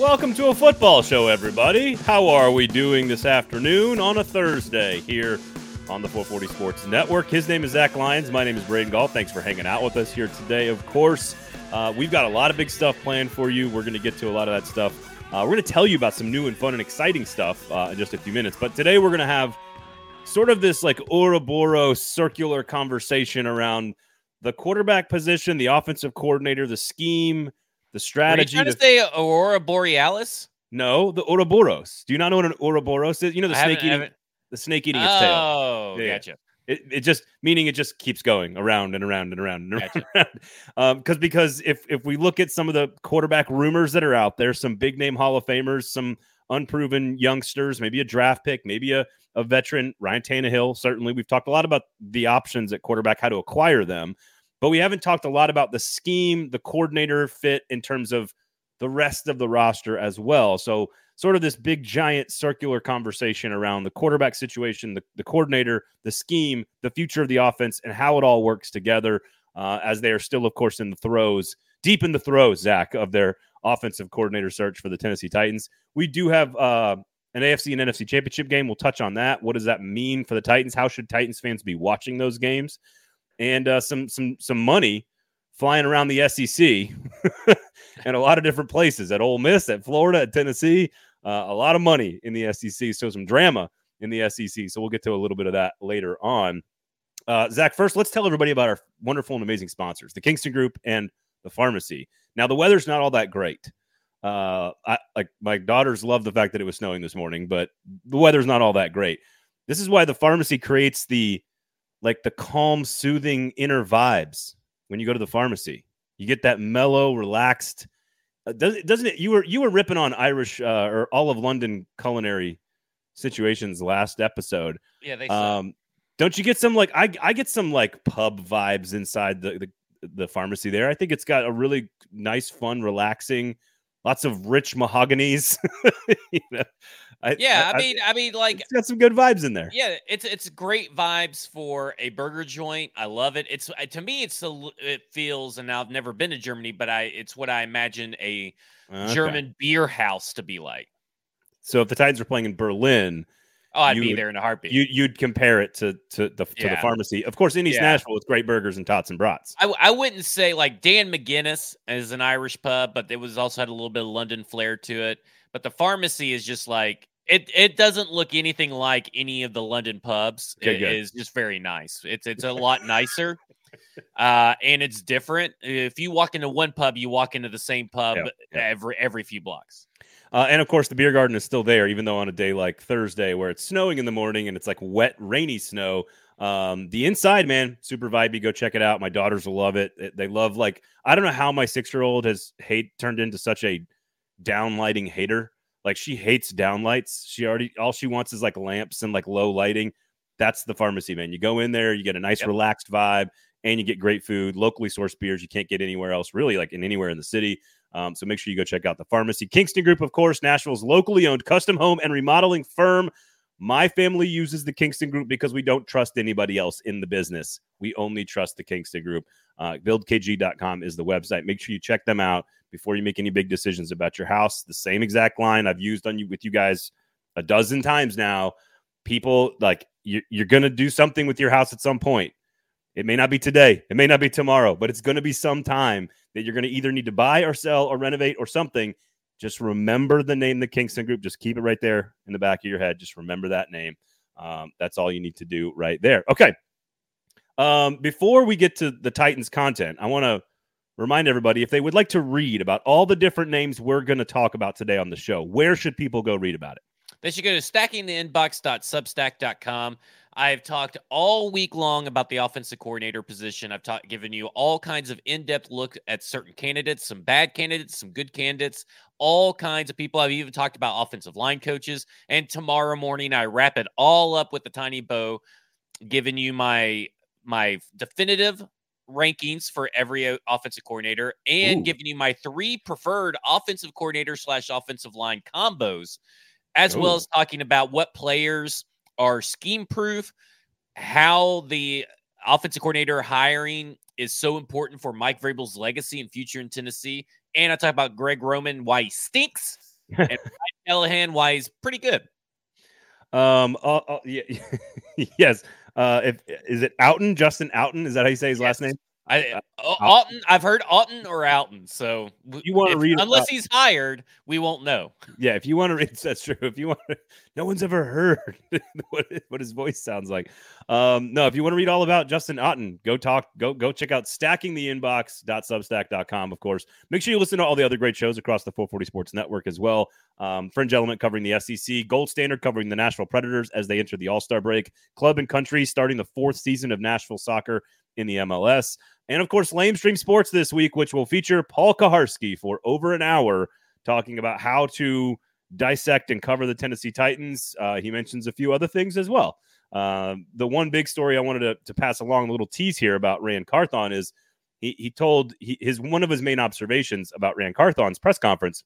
Welcome to a football show, everybody. How are we doing this afternoon on a Thursday here on the 440 Sports Network? His name is Zach Lyons. My name is Braden Gall. Thanks for hanging out with us here today, of course. Uh, we've got a lot of big stuff planned for you. We're going to get to a lot of that stuff. Uh, we're going to tell you about some new and fun and exciting stuff uh, in just a few minutes. But today we're going to have sort of this like Ouroboros circular conversation around the quarterback position, the offensive coordinator, the scheme, the strategy. Are you trying to say Aurora Borealis? No, the Ouroboros. Do you not know what an Ouroboros is? You know the I snake eating the snake eating its tail. Oh, Yeah, yeah. gotcha. It, it just meaning it just keeps going around and around and around and Gotcha. around. Um, because because if if we look at some of the quarterback rumors that are out there, some big name Hall of Famers, some unproven youngsters, maybe a draft pick, maybe a a veteran, Ryan Tannehill. Certainly, we've talked a lot about the options at quarterback, how to acquire them, but we haven't talked a lot about the scheme, the coordinator fit in terms of the rest of the roster as well. So, sort of this big, giant circular conversation around the quarterback situation, the, the coordinator, the scheme, the future of the offense, and how it all works together uh, as they are still, of course, in the throes, deep in the throes, Zach, of their offensive coordinator search for the Tennessee Titans. We do have uh, an AFC and NFC championship game. We'll touch on that. What does that mean for the Titans? How should Titans fans be watching those games? And uh, some some some money flying around the SEC and a lot of different places at Ole Miss, at Florida, at Tennessee. Uh, a lot of money in the SEC. So some drama in the SEC. So we'll get to a little bit of that later on. Uh, Zach, first, let's tell everybody about our wonderful and amazing sponsors, the Kingston Group and the pharmacy. Now, the weather's not all that great. Uh, I like my daughters love the fact that it was snowing this morning, but the weather's not all that great. This is why the pharmacy creates the like the calm, soothing inner vibes when you go to the pharmacy. You get that mellow, relaxed. Uh, does, doesn't it? You were you were ripping on Irish uh, or all of London culinary situations last episode. Yeah, they. Um, don't you get some like I I get some like pub vibes inside the, the the pharmacy there. I think it's got a really nice, fun, relaxing, lots of rich mahoganies. you know, I, yeah, I, mean, I mean, like, it's got some good vibes in there. yeah, it's it's great vibes for a burger joint. I love it. It's to me, it's the it feels, and I've never been to Germany, but I it's what I imagine a Okay. German beer house to be like. So if the Titans were playing in Berlin, Oh, I'd You be there in a heartbeat. you you'd compare it to to the to the pharmacy. Of course, in East Yeah. Nashville, it's great burgers and tots and brats. I, I wouldn't say like Dan McGuinness is an Irish pub, but it was also had a little bit of London flair to it. But the pharmacy is just like it. It doesn't look anything like any of the London pubs. Okay, It good. is just very nice. It's it's a lot nicer, uh, and it's different. If you walk into one pub, you walk into the same pub Yeah, yeah. every every few blocks. Uh, and of course, the beer garden is still there, even though on a day like Thursday, where it's snowing in the morning and it's like wet, rainy snow. Um, the inside, man, super vibey. Go check it out. My daughters will love it. They love like I don't know how my six year old has hate turned into such a downlighting hater. Like she hates downlights. She already all she wants is like lamps and like low lighting. That's the pharmacy, man. You go in there, you get a nice Yep. relaxed vibe, and you get great food, locally sourced beers you can't get anywhere else, really, like in anywhere in the city. Um, so make sure you go check out the pharmacy. Kingston Group, of course, Nashville's locally owned custom home and remodeling firm. My family uses the Kingston Group because we don't trust anybody else in the business. We only trust the Kingston Group. Uh, buildkg.com is the website. Make sure you check them out before you make any big decisions about your house. The same exact line I've used on you with you guys a dozen times now. People like you, you're going to do something with your house at some point. It may not be today, it may not be tomorrow, but it's going to be some time that you're going to either need to buy or sell or renovate or something. Just remember the name, the Kingston Group. Just keep it right there in the back of your head. Just remember that name. Um, that's all you need to do right there. Okay. Um, before we get to the Titans content, I want to remind everybody if they would like to read about all the different names we're going to talk about today on the show, where should people go read about it? They should go to stackingtheinbox.substack.com. I've talked all week long about the offensive coordinator position. I've taught, given you all kinds of in-depth look at certain candidates, some bad candidates, some good candidates, all kinds of people. I've even talked about offensive line coaches. And tomorrow morning, I wrap it all up with the tiny bow, giving you my my definitive rankings for every offensive coordinator and Ooh. giving you my three preferred offensive coordinator slash offensive line combos, as well as talking about what players are scheme proof, how the offensive coordinator hiring is so important for Mike Vrabel's legacy and future in Tennessee. And I talk about Greg Roman, why he stinks, and Callahan, why he's pretty good. Um. Uh, uh, yeah, yes. Uh. If is it Outten Justin Outten? Is that how you say his yes. last name? I uh, Alton. I've heard Alton or Alton. So you want to read unless he's hired, we won't know. Yeah, if you want to read, that's true. If you want, to, no one's ever heard what, what his voice sounds like. Um, no, if you want to read all about Justin Outten, go talk, go go check out stackingtheinbox.substack.com. Of course, make sure you listen to all the other great shows across the 440 Sports Network as well. Um, Fringe Element covering the SEC, Gold Standard covering the Nashville Predators as they enter the All Star break, Club and Country starting the fourth season of Nashville soccer in the MLS. And of course, Lamestream Sports this week, which will feature Paul Kuharsky for over an hour talking about how to dissect and cover the Tennessee Titans. Uh, he mentions a few other things as well. Uh, the one big story I wanted to, to pass along, a little tease here about Ran Carthon is he, he told he, his one of his main observations about Ran Carthon's press conference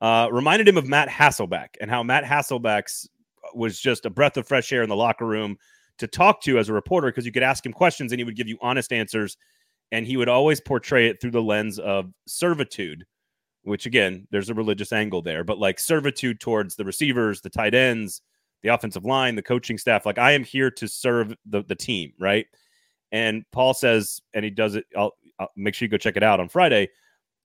uh, reminded him of Matt Hasselbeck and how Matt Hasselbeck's was just a breath of fresh air in the locker room to talk to as a reporter because you could ask him questions and he would give you honest answers. And he would always portray it through the lens of servitude, which again, there's a religious angle there, but like servitude towards the receivers, the tight ends, the offensive line, the coaching staff. Like I am here to serve the, the team, right? And Paul says, and he does it. I'll, I'll make sure you go check it out on Friday.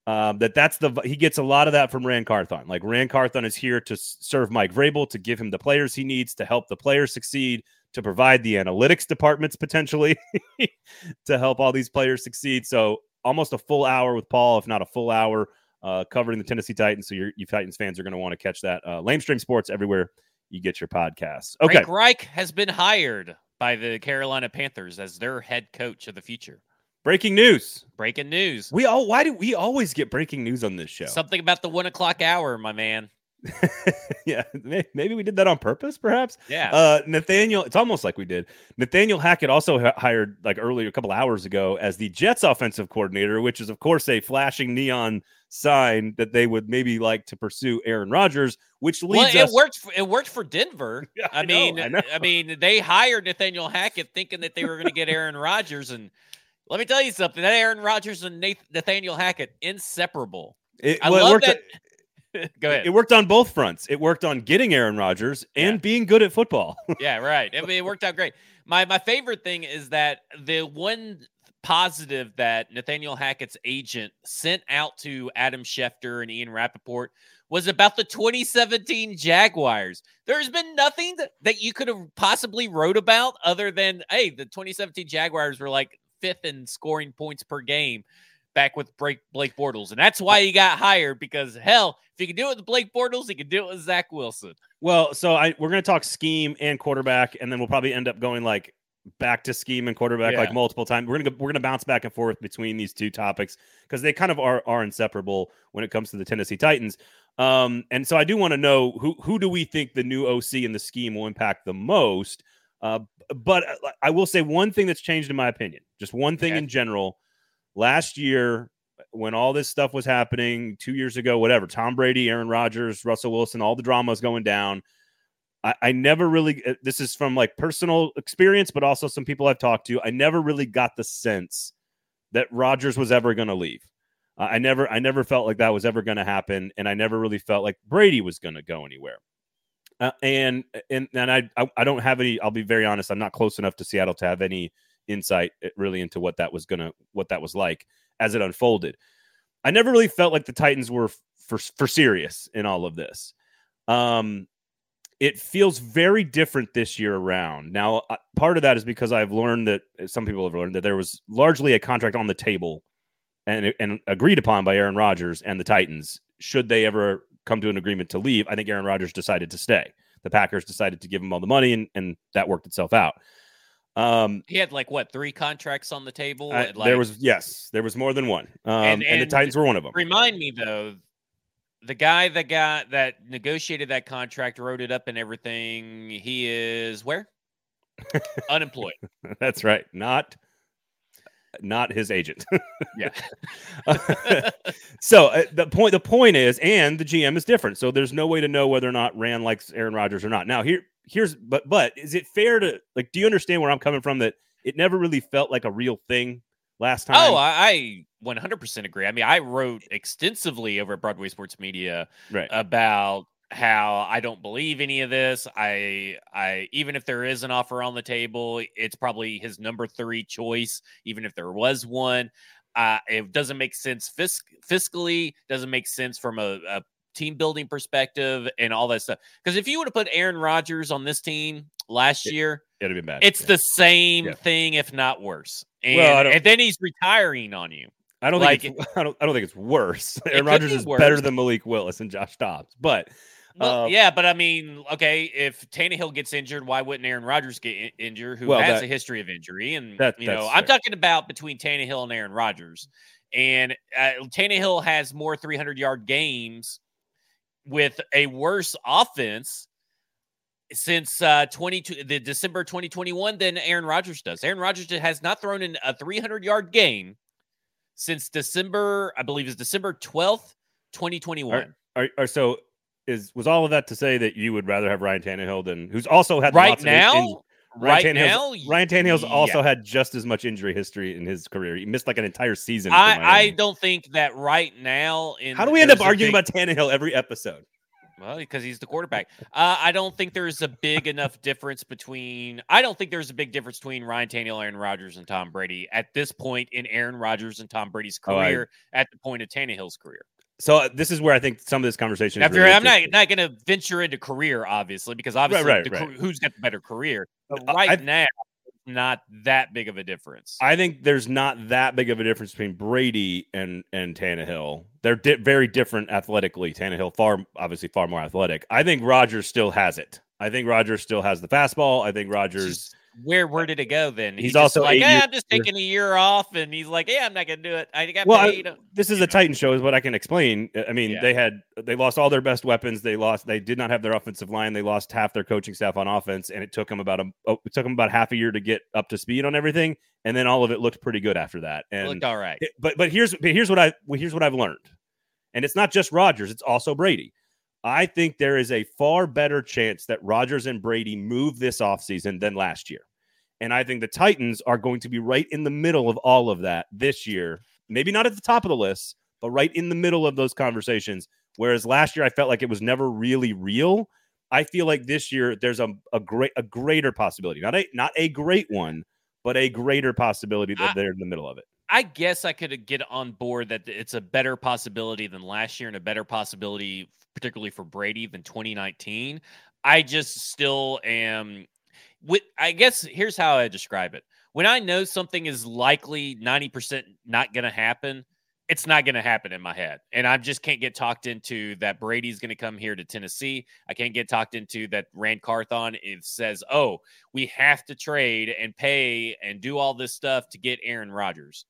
Um, that that's the he gets a lot of that from Ran Carthon. Like Ran Carthon is here to serve Mike Vrabel to give him the players he needs to help the players succeed, to provide the analytics departments potentially to help all these players succeed. So almost a full hour with Paul, if not a full hour, uh, covering the Tennessee Titans. So you Titans fans are going to want to catch that. Uh, Lamestream Sports everywhere you get your podcasts. Okay, Frank Reich has been hired by the Carolina Panthers as their head coach of the future. Breaking news. Breaking news. We all why do we always get breaking news on this show? Something about the one o'clock hour, my man. yeah, maybe we did that on purpose, perhaps. Yeah. Uh, Nathaniel, it's almost like we did. Nathaniel Hackett also h- hired like earlier, a couple hours ago, as the Jets offensive coordinator, which is of course a flashing neon sign that they would maybe like to pursue Aaron Rodgers, which leads well, it us- worked. For, it worked for Denver. Yeah, I, I know, mean, I, I mean, they hired Nathaniel Hackett thinking that they were going to get Aaron Rodgers, and let me tell you something: that Aaron Rodgers and Nathaniel Hackett inseparable. It, I well, love that. Go ahead. It worked on both fronts. It worked on getting Aaron Rodgers and yeah. being good at football. yeah, right. I mean, it worked out great. My my favorite thing is that the one positive that Nathaniel Hackett's agent sent out to Adam Schefter and Ian Rapoport was about the 2017 Jaguars. There's been nothing that, that you could have possibly wrote about other than, hey, the 2017 Jaguars were like fifth in scoring points per game back with Blake, Bortles. And that's why he got hired because, hell, if he can do it with Blake Bortles, he can do it with Zach Wilson. Well, so I we're going to talk scheme and quarterback, and then we'll probably end up going like back to scheme and quarterback yeah. like multiple times. We're gonna we're gonna bounce back and forth between these two topics because they kind of are are inseparable when it comes to the Tennessee Titans. Um, and so I do want to know who who do we think the new OC and the scheme will impact the most. Uh, but uh, I will say one thing that's changed in my opinion, just one thing okay. in general last year when all this stuff was happening two years ago, whatever, Tom Brady, Aaron Rodgers, Russell Wilson, all the drama was going down. I, I, never really, uh, this is from like personal experience, but also some people I've talked to. I never really got the sense that Rodgers was ever going to leave. Uh, I never, I never felt like that was ever going to happen, and I never really felt like Brady was going to go anywhere. Uh, and and and I, I, I don't have any. I'll be very honest. I'm not close enough to Seattle to have any insight eh, really into what that was gonna what that was like as it unfolded. I never really felt like the Titans were for for serious in all of this. Um, it feels very different this year around. Now, part of that is because I've learned that eh, some people have learned that there was largely a contract on the table and and agreed upon by Aaron Rodgers and the Titans. Should they ever come to an agreement to leave, I think Aaron Rodgers decided to stay. The Packers decided to give him all the money, and, and that worked itself out. Um, he had like what three contracts on the table? Uh, like, there was yes, there was more than one, um, and, and, and, the Titans were one of them. Remind me though, the guy that got that negotiated that contract, wrote it up, and everything. He is where unemployed. That's right. Not not his agent. yeah. so uh, the point the point is, and the GM is different. So there's no way to know whether or not Ran likes Aaron Rodgers or not. Now here here's but but is it fair to like do you understand where I'm coming from that it never really felt like a real thing last time. Oh, I, I 100% agree. I mean, I wrote extensively over at Broadway Sports Media right. about how I don't believe any of this. I I even if there is an offer on the table, it's probably his number 3 choice even if there was one. Uh, it doesn't make sense fisc- fiscally, doesn't make sense from a, a team building perspective and all that stuff. Because if you would have put Aaron Rodgers on this team last it, year, it'd have been bad. It's yeah. the same yeah. thing, if not worse. And, well, and then he's retiring on you. I don't like think it's, I don't I don't think it's worse. It Aaron Rodgers be is worse. better than Malik Willis and Josh Dobbs, but Well, uh, yeah, but I mean, okay, if Tannehill gets injured, why wouldn't Aaron Rodgers get in- injured, who Well, has that- a history of injury? And That- you know, I'm fair. talking about between Tannehill and Aaron Rodgers. And uh, Tannehill has more 300 yard games with a worse offense since uh 22 the December 2021 than Aaron Rodgers does. Aaron Rodgers has not thrown in a 300 yard game since December, I believe is December 12th, 2021. are, are so is was all of that to say that you would rather have Ryan Tannehill than who's also had right now, in- right Ryan now, Ryan Tannehill's also had just as much injury history in his career. He missed like an entire season. I, I don't think that right now. In How do we end up arguing big- about Tannehill every episode? Well, because he's the quarterback. Uh, I don't think there's a big enough difference between. I don't think there's a big difference between Ryan Tannehill, Aaron Rodgers, and Tom Brady at this point in Aaron Rodgers and Tom Brady's Oh, I- career. at the point of Tannehill's career. So uh, this is where I think some of this conversation. Is After really I'm not not going to venture into career, obviously, because obviously right, the, right. who's got the better career. But right I've- now, not that big of a difference. I think there's not that big of a difference between Brady and and Tannehill. They're di- very different athletically. Tannehill far obviously far more athletic. I think Rodgers still has it. I think Rodgers still has the fastball. I think Rodgers. Where where did it go then? He's just also like, "Eh, I'm just taking a year off, and he's like, yeah, I'm not gonna do it. I got Well, I- paid. this is a Titan show, is what I can explain. I mean, Yeah. they had they lost all their best weapons. They lost. They did not have their offensive line. They lost half their coaching staff on offense, and it took them about a oh, it took them about half a year to get up to speed on everything. And then all of it looked pretty good after that. It And looked all right. It- but but here's but here's what I well, here's what I've learned, and it's not just Rodgers; it's also Brady. I think there is a far better chance that Rodgers and Brady move this offseason than last year. And I think the Titans are going to be right in the middle of all of that this year. Maybe not at the top of the list, but right in the middle of those conversations. Whereas last year I felt like it was never really real. I feel like this year there's a, a great a greater possibility. Not a not a great one, but a greater possibility that I- they're in the middle of it. I guess I could get on board that it's a better possibility than last year and a better possibility, particularly for Brady, than 2019. I just still am with I guess here's how I describe it. When I know something is likely 90% not going to happen, it's not going to happen in my head. And I just can't get talked into that Brady's going to come here to Tennessee. I can't get talked into that Ran Carthon it says, "Oh, we have to trade and pay and do all this stuff to get Aaron Rodgers."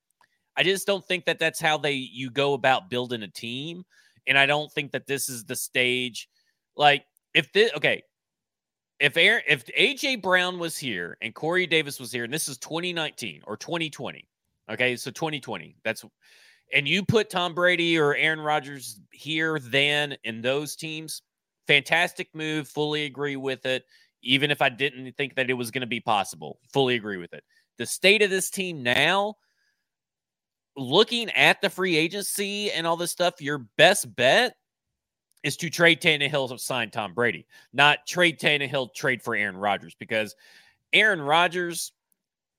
I just don't think that that's how they you go about building a team, and I don't think that this is the stage. Like if this okay, if Aaron, if AJ Brown was here and Corey Davis was here, and this is 2019 or 2020, okay, so 2020, that's and you put Tom Brady or Aaron Rodgers here then in those teams, fantastic move. Fully agree with it. Even if I didn't think that it was going to be possible, fully agree with it. The state of this team now, looking at the free agency and all this stuff, your best bet is to trade Tannehill, sign Tom Brady, not trade Tannehill, trade for Aaron Rodgers, because Aaron Rodgers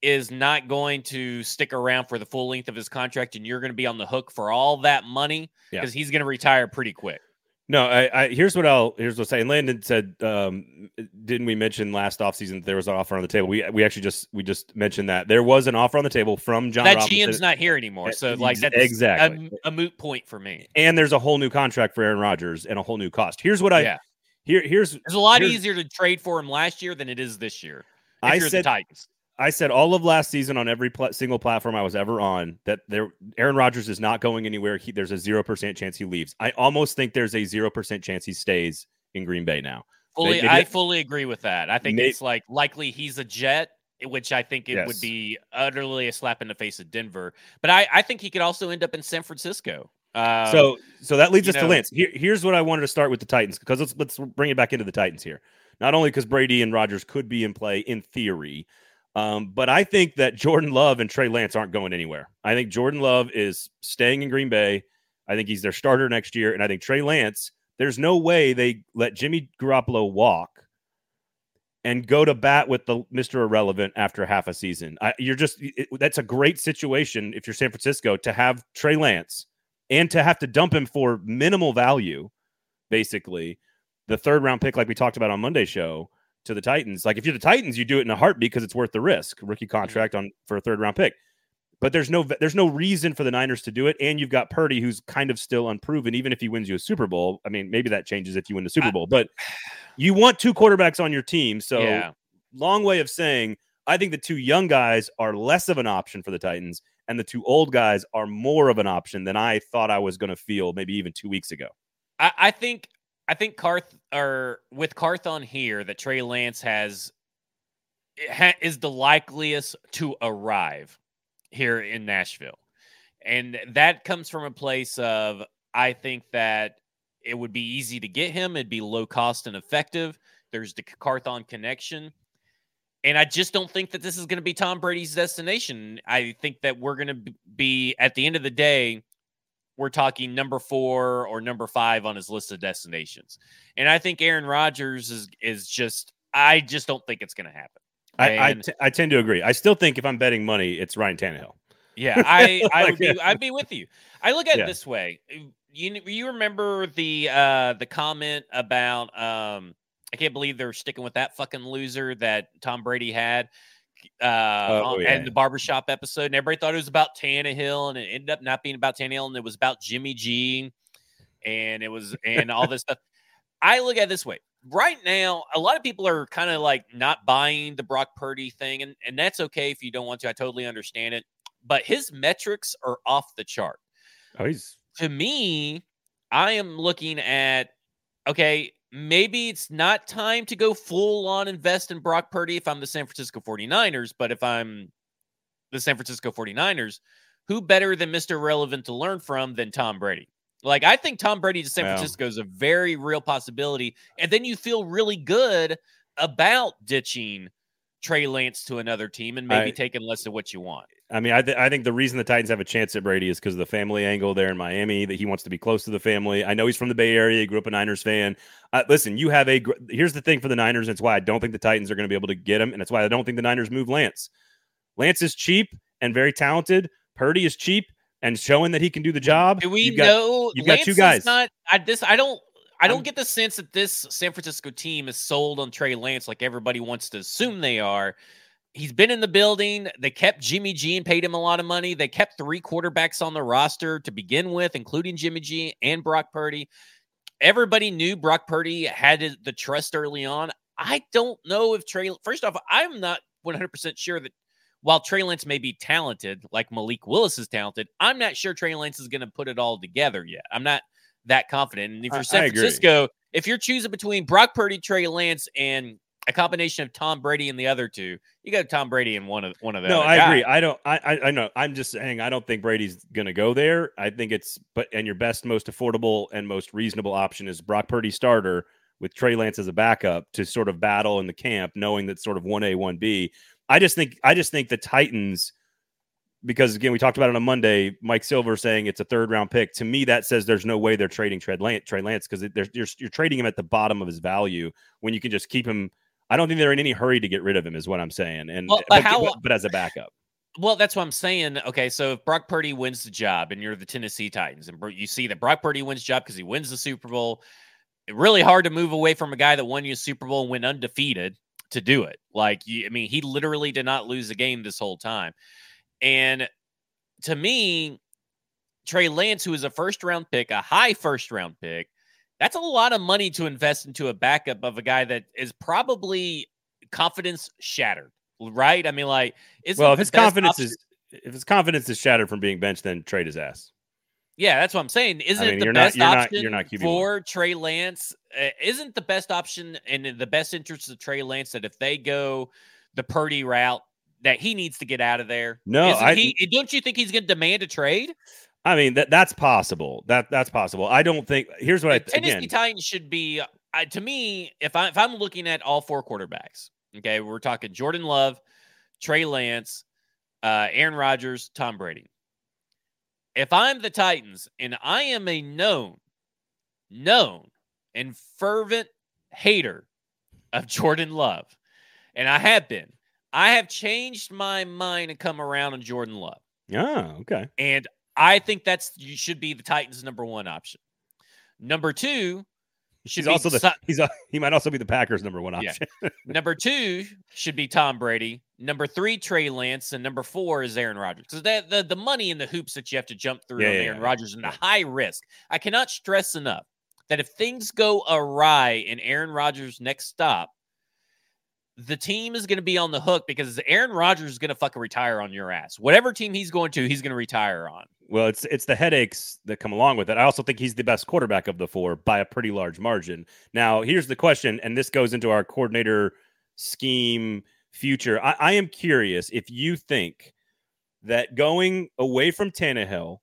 is not going to stick around for the full length of his contract, and you're going to be on the hook for all that money Yeah. because he's going to retire pretty quick. No, I, I here's what I'll here's what I'll say. And Landon said, um, didn't we mention last offseason that there was an offer on the table? We we actually just we just mentioned that there was an offer on the table from Jon that Robinson, GM's not here anymore, so like that's exactly. a, a moot point for me. and there's a whole new contract for Aaron Rodgers and a whole new cost. Here's what I yeah, here here's it's a lot easier to trade for him last year than it is this year. If I you're said the Titans. I said all of last season on every pla- single platform I was ever on that there Aaron Rodgers is not going anywhere. He, there's a zero percent chance he leaves. I almost think there's a zero percent chance he stays in Green Bay now. Fully, I fully agree with that. I think it's like likely he's a Jet, which I think it Yes. would be utterly a slap in the face of Denver. But I, I think he could also end up in San Francisco. Um, so so that leads us to know- Lance. Here, here's what I wanted to start with the Titans because let's let's bring it back into the Titans here. Not only because Brady and Rodgers could be in play in theory, Um, but I think that Jordan Love and Trey Lance aren't going anywhere. I think Jordan Love is staying in Green Bay. I think he's their starter next year. And I think Trey Lance, there's no way they let Jimmy Garoppolo walk and go to bat with the Mr. Irrelevant after half a season. I, you're just, it, that's a great situation if you're San Francisco to have Trey Lance and to have to dump him for minimal value, basically. The third round pick, like we talked about on Monday show, to the Titans. Like if you're the Titans, you do it in a heartbeat because it's worth the risk. Rookie contract on for a third round pick. But there's no there's no reason for the Niners to do it. And you've got Purdy, who's kind of still unproven, even if he wins you a Super Bowl. I mean, maybe that changes if you win the Super Bowl. But you want two quarterbacks on your team. So yeah. long way of saying I think the two young guys are less of an option for the Titans, and the two old guys are more of an option than I thought I was going to feel maybe even two weeks ago. I, I think I think Carth or with Carthon here that Trey Lance has ha, is the likeliest to arrive here in Nashville. And that comes from a place of I think that it would be easy to get him, it'd be low cost and effective. There's the Carthon connection. And I just don't think that this is going to be Tom Brady's destination. I think that we're going to be at the end of the day we're talking number four or number five on his list of destinations. And I think Aaron Rodgers is is just I just don't think it's going to happen. I I, t- I tend to agree. I still think if I'm betting money, it's Ryan Tannehill. Yeah, I I would be I'd be with you. I look at yeah. it this way. You you remember the uh the comment about um I can't believe they're sticking with that fucking loser that Tom Brady had uh, oh, yeah. and the barbershop episode, and everybody thought it was about Tannehill, and it ended up not being about Tannehill, and it was about Jimmy G, and it was and all this stuff. I look at it this way. Right now, a lot of people are kind of like not buying the Brock Purdy thing, and, and that's okay if you don't want to. I totally understand it. But his metrics are off the chart. Oh, he's to me, I am looking at okay, maybe it's not time to go full on invest in Brock Purdy if I'm the San Francisco 49ers, but if I'm the San Francisco 49ers, who better than Mr. Relevant to learn from than Tom Brady? Like, I think Tom Brady to San Francisco is a very real possibility. And then you feel really good about ditching Trey Lance to another team and maybe I, taking less of what you want. I mean, I, th- I think the reason the Titans have a chance at Brady is because of the family angle there in Miami, that he wants to be close to the family. I know he's from the Bay Area, he grew up a Niners fan. Uh, listen, you have a. Gr- here's the thing for the Niners, and it's why I don't think the Titans are going to be able to get him, and it's why I don't think the Niners move Lance. Lance is cheap and very talented. Purdy is cheap and showing that he can do the job. Do we you've got, know you've Lance got two guys? Not I this. I don't. I don't I'm, get the sense that this San Francisco team is sold on Trey Lance like everybody wants to assume they are he's been in the building. They kept Jimmy G and paid him a lot of money. They kept three quarterbacks on the roster to begin with, including Jimmy G and Brock Purdy. Everybody knew Brock Purdy had the trust early on. I don't know if Trey, first off, I'm not 100% sure that while Trey Lance may be talented, like Malik Willis is talented, I'm not sure Trey Lance is going to put it all together yet. I'm not that confident. And if you're San Francisco, if you're choosing between Brock Purdy, Trey Lance, and a combination of Tom Brady and the other two. You got Tom Brady and one of one of them. No, I agree. I don't. I I know. I'm just saying. I don't think Brady's going to go there. I think it's but and your best, most affordable, and most reasonable option is Brock Purdy starter with Trey Lance as a backup to sort of battle in the camp, knowing that sort of one A one B. I just think. I just think the Titans. Because again, we talked about it on Monday. Mike Silver saying it's a third round pick. To me, that says there's no way they're trading Trey Lance because you're, you're trading him at the bottom of his value when you can just keep him I don't think they're in any hurry to get rid of him, is what I'm saying. And well, but, how, but, but as a backup. Well, that's what I'm saying. Okay, so if Brock Purdy wins the job and you're the Tennessee Titans, and you see that Brock Purdy wins the job because he wins the Super Bowl, really hard to move away from a guy that won you a Super Bowl and went undefeated to do it. Like, I mean, he literally did not lose a game this whole time. And to me, Trey Lance, who is a first round pick, a high first round pick, that's a lot of money to invest into a backup of a guy that is probably confidence shattered, right? I mean, like, well, if his confidence option- is if his confidence is shattered from being benched, then trade his ass. Yeah, that's what I'm saying. Isn't I mean, it the best not, option not, not for Trey Lance? Uh, isn't the best option and in the best interest of Trey Lance that if they go the Purdy route, that he needs to get out of there? No, I, he, don't you think he's going to demand a trade? I mean that that's possible. That that's possible. I don't think. Here's what the I Tennessee again, Titans should be. Uh, to me, if I if I'm looking at all four quarterbacks, okay, we're talking Jordan Love, Trey Lance, uh, Aaron Rodgers, Tom Brady. If I'm the Titans and I am a known, known, and fervent hater of Jordan Love, and I have been, I have changed my mind and come around on Jordan Love. Yeah, okay. And I think that's you should be the Titans' number one option. Number two should he's also the he's a, he might also be the Packers' number one option. Yeah. number two should be Tom Brady. Number three, Trey Lance, and number four is Aaron Rodgers. Because the, the the money and the hoops that you have to jump through Yeah, on yeah, Aaron yeah. Rodgers and the high risk. I cannot stress enough that if things go awry in Aaron Rodgers' next stop, the team is going to be on the hook because Aaron Rodgers is going to fucking retire on your ass. Whatever team he's going to, he's going to retire on. Well, it's it's the headaches that come along with it. I also think he's the best quarterback of the four by a pretty large margin. Now, here's the question, and this goes into our coordinator scheme future. I, I am curious if you think that going away from Tannehill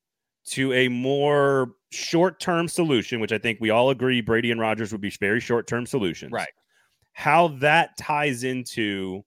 to a more short-term solution, which I think we all agree Brady and Rodgers would be very short-term solutions, Right. How that ties into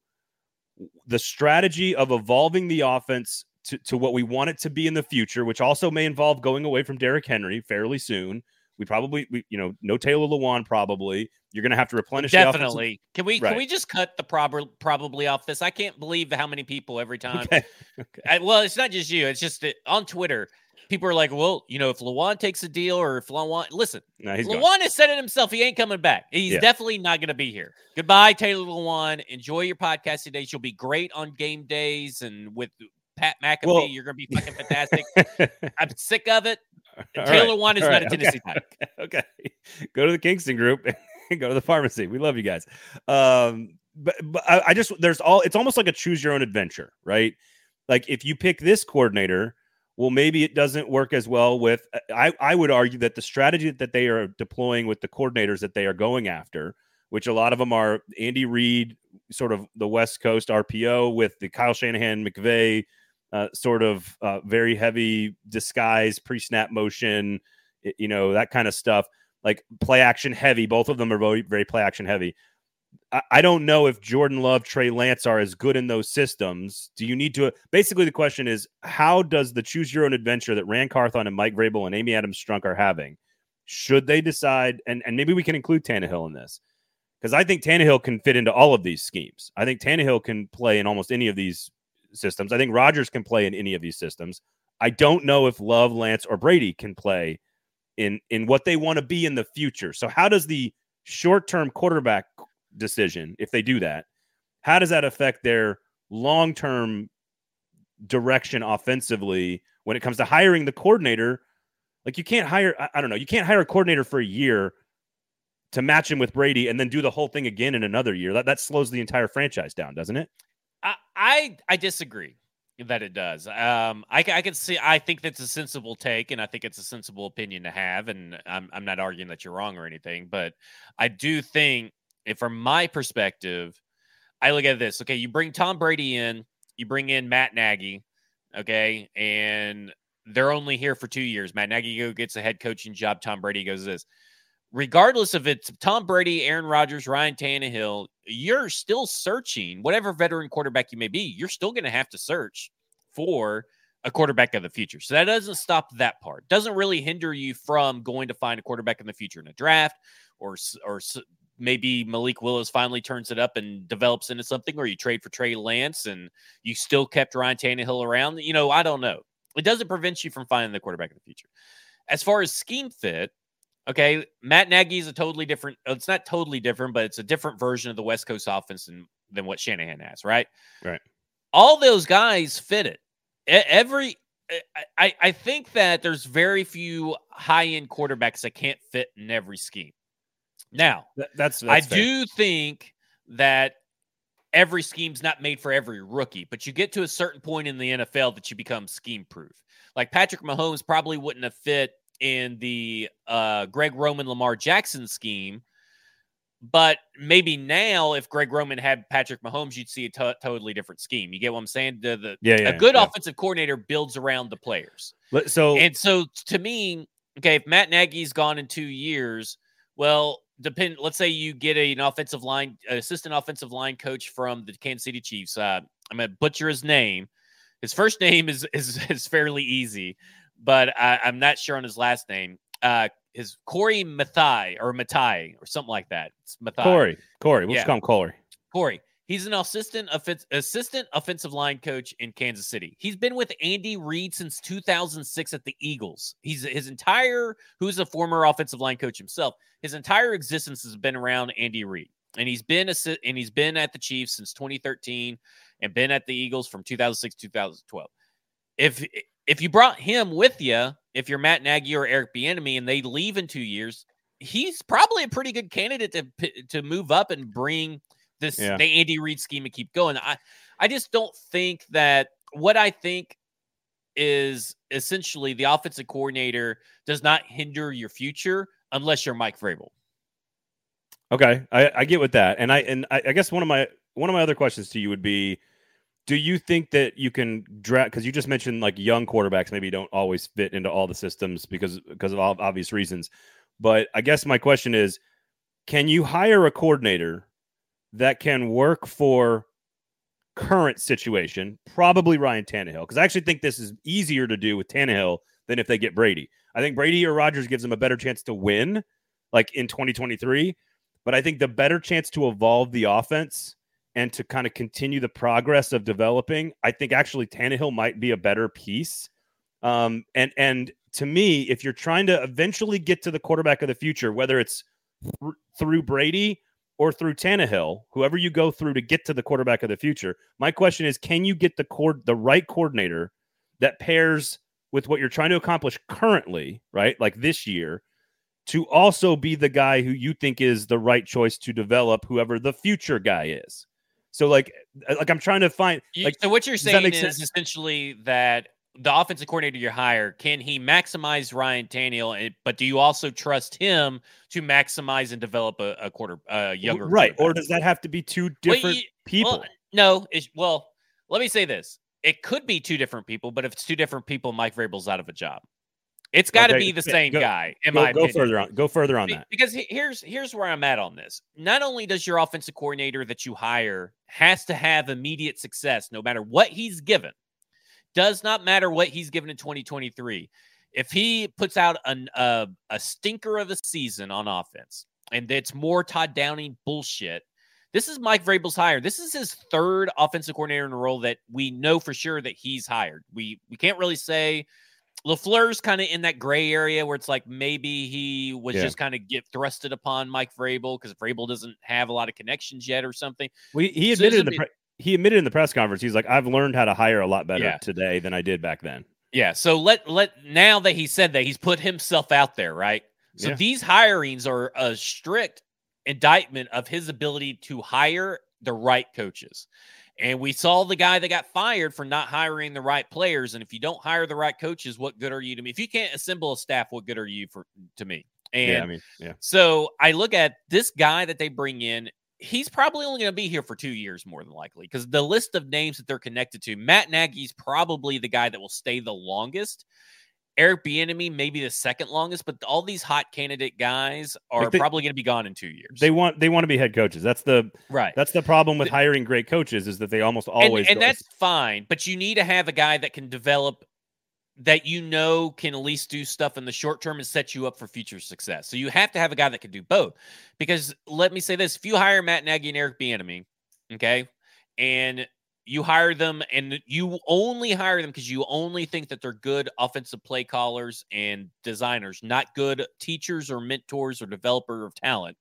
the strategy of evolving the offense to, to what we want it to be in the future, which also may involve going away from Derrick Henry fairly soon. We probably, we, you know, no Taylor Lewan probably. You're going to have to replenish Definitely. Can we Right. can we just cut the prob- probably off this? I can't believe how many people every time. Okay. okay. I, well, it's not just you. It's just on Twitter, people are like, "Well, you know, if Lewan takes a deal or if Lewan, listen, No, he's gone. Lewan has said it himself. He ain't coming back. He's Yeah. definitely not going to be here. Goodbye, Taylor Lewan. Enjoy your podcast today. You'll be great on game days and with Pat McAfee. Well- you're going to be fucking fantastic. I'm sick of it. Taylor right. Lewan is not a Tennessee okay. Titan. okay. Go to the Kingston group and go to the pharmacy. We love you guys. Um, but, but I, I just there's all it's almost like a choose your own adventure, right? Like if you pick this coordinator, well, maybe it doesn't work as well with I, I would argue that the strategy that they are deploying with the coordinators that they are going after, which a lot of them are Andy Reid, sort of the West Coast RPO with the Kyle Shanahan McVay uh, sort of uh, very heavy disguise, pre snap motion, you know, that kind of stuff, like play action heavy. Both of them are very, very play action heavy. I, don't know if Jordan Love, Trey Lance are as good in those systems. Do you need to? Basically, the question is how does the choose your own adventure that Ran Carthon and Mike Vrabel and Amy Adams Strunk are having, should they decide, and, and maybe we can include Tannehill in this, because I think Tannehill can fit into all of these schemes. I think Tannehill can play in almost any of these systems. I think Rodgers can play in any of these systems. I don't know if Love, Lance, or Brady can play in in what they want to be in the future. So how does the short-term quarterback decision, if they do that, how does that affect their long-term direction offensively when it comes to hiring the coordinator? Like you can't hire, I, I don't know, you can't hire a coordinator for a year to match him with Brady and then do the whole thing again in another year. That that slows the entire franchise down, doesn't it? I, I I disagree that it does. Um, I, I can see. I think that's a sensible take, and I think it's a sensible opinion to have. And I'm I'm not arguing that you're wrong or anything, but I do think, if from my perspective, I look at this. Okay, you bring Tom Brady in, you bring in Matt Nagy, okay, and they're only here for two years. Matt Nagy gets a head coaching job. Tom Brady goes this. Regardless of it's Tom Brady, Aaron Rodgers, Ryan Tannehill, you're still searching, whatever veteran quarterback you may be, you're still going to have to search for a quarterback of the future. So that doesn't stop that part. Doesn't really hinder you from going to find a quarterback in the future in a draft or or maybe Malik Willis finally turns it up and develops into something or you trade for Trey Lance and you still kept Ryan Tannehill around. You know, I don't know. It doesn't prevent you from finding the quarterback in the future. As far as scheme fit, okay, Matt Nagy is a totally different. Uh, it's not totally different, but it's a different version of the West Coast offense than, than what Shanahan has, right? Right. All those guys fit it. Every I, I think that there's very few high end quarterbacks that can't fit in every scheme. Now, That- that's, I fair. do think that every scheme's not made for every rookie, but you get to a certain point in the NFL that you become scheme proof. Like Patrick Mahomes probably wouldn't have fit in the uh, Greg Roman Lamar Jackson scheme. But maybe now, if Greg Roman had Patrick Mahomes, you'd see a totally different scheme. You get what I'm saying? The, the Yeah, yeah. a good yeah. offensive coordinator builds around the players. Let- So And so to me, okay, if Matt Nagy's gone in two years, well, depend. Let's say you get an offensive line, assistant offensive line coach from the Kansas City Chiefs. Uh, I'm gonna butcher his name. His first name is is is fairly easy, but I, am not sure on his last name. Uh, his Corey Matthaei or Matai or something like that. It's Matthaei. Corey. Corey. We'll yeah. just call him Corey. Corey. He's an assistant assistant offensive line coach in Kansas City. He's been with Andy Reid since 2006 at the Eagles. He's his entire who's a former offensive line coach himself. His entire existence has been around Andy Reid. And he's been a, and he's been at the Chiefs since 2013 and been at the Eagles from 2006 2012. If if you brought him with you, if you're Matt Nagy or Eric Bieniemy and they leave in 2 years, he's probably a pretty good candidate to to move up and bring this yeah. the Andy Reid scheme and keep going. I I just don't think that what I think is essentially the offensive coordinator does not hinder your future unless you're Mike Vrabel. Okay, I, I get with that, and I and I, I, guess one of my one of my other questions to you would be, do you think that you can draft? Because you just mentioned like young quarterbacks maybe don't always fit into all the systems because because of obvious reasons. But I guess my question is, can you hire a coordinator that can work for current situation, probably Ryan Tannehill, because I actually think this is easier to do with Tannehill than if they get Brady. I think Brady or Rodgers gives them a better chance to win, like in 2023. But I think the better chance to evolve the offense and to kind of continue the progress of developing, I think actually Tannehill might be a better piece. Um, and and to me, if you're trying to eventually get to the quarterback of the future, whether it's th- through Brady or through Tannehill, whoever you go through to get to the quarterback of the future. My question is, can you get the cord the right coordinator that pairs with what you're trying to accomplish currently, right? Like this year, to also be the guy who you think is the right choice to develop whoever the future guy is. So like like I'm trying to find like so what you're saying is sense? essentially that the offensive coordinator you hire, can he maximize Ryan Tannehill? But do you also trust him to maximize and develop a, a quarter, a younger, right? Or does that have to be two different well, you, people? Well, no, it's, well, let me say this: it could be two different people, but if it's two different people, Mike Vrabel's out of a job. It's got to okay. be the same go, guy. In go, my go opinion. further on. Go further on that. Because here's here's where I'm at on this. Not only does your offensive coordinator that you hire has to have immediate success, no matter what he's given does not matter what he's given in 2023. If he puts out an, uh, a stinker of a season on offense and it's more Todd Downing bullshit, this is Mike Vrabel's hire. This is his third offensive coordinator in a role that we know for sure that he's hired. We we can't really say LaFleur's kind of in that gray area where it's like maybe he was yeah. just kind of get thrusted upon Mike Vrabel because Vrabel doesn't have a lot of connections yet or something. We he admitted so in the pre- he admitted in the press conference he's like I've learned how to hire a lot better yeah. today than I did back then. Yeah. So let let now that he said that he's put himself out there, right? So yeah. these hirings are a strict indictment of his ability to hire the right coaches. And we saw the guy that got fired for not hiring the right players. And if you don't hire the right coaches, what good are you to me? If you can't assemble a staff, what good are you for to me? And yeah, I mean, yeah. So I look at this guy that they bring in he's probably only going to be here for two years more than likely because the list of names that they're connected to, Matt Nagy's probably the guy that will stay the longest. Eric Bieniemy maybe the second longest, but all these hot candidate guys are like they, probably going to be gone in two years. They want they want to be head coaches. That's the right. That's the problem with hiring great coaches is that they almost always and, and that's fine. But you need to have a guy that can develop that you know can at least do stuff in the short term and set you up for future success. So you have to have a guy that can do both. Because let me say this: if you hire Matt Nagy and Eric Bieniemy, okay, and you hire them and you only hire them because you only think that they're good offensive play callers and designers, not good teachers or mentors or developer of talent,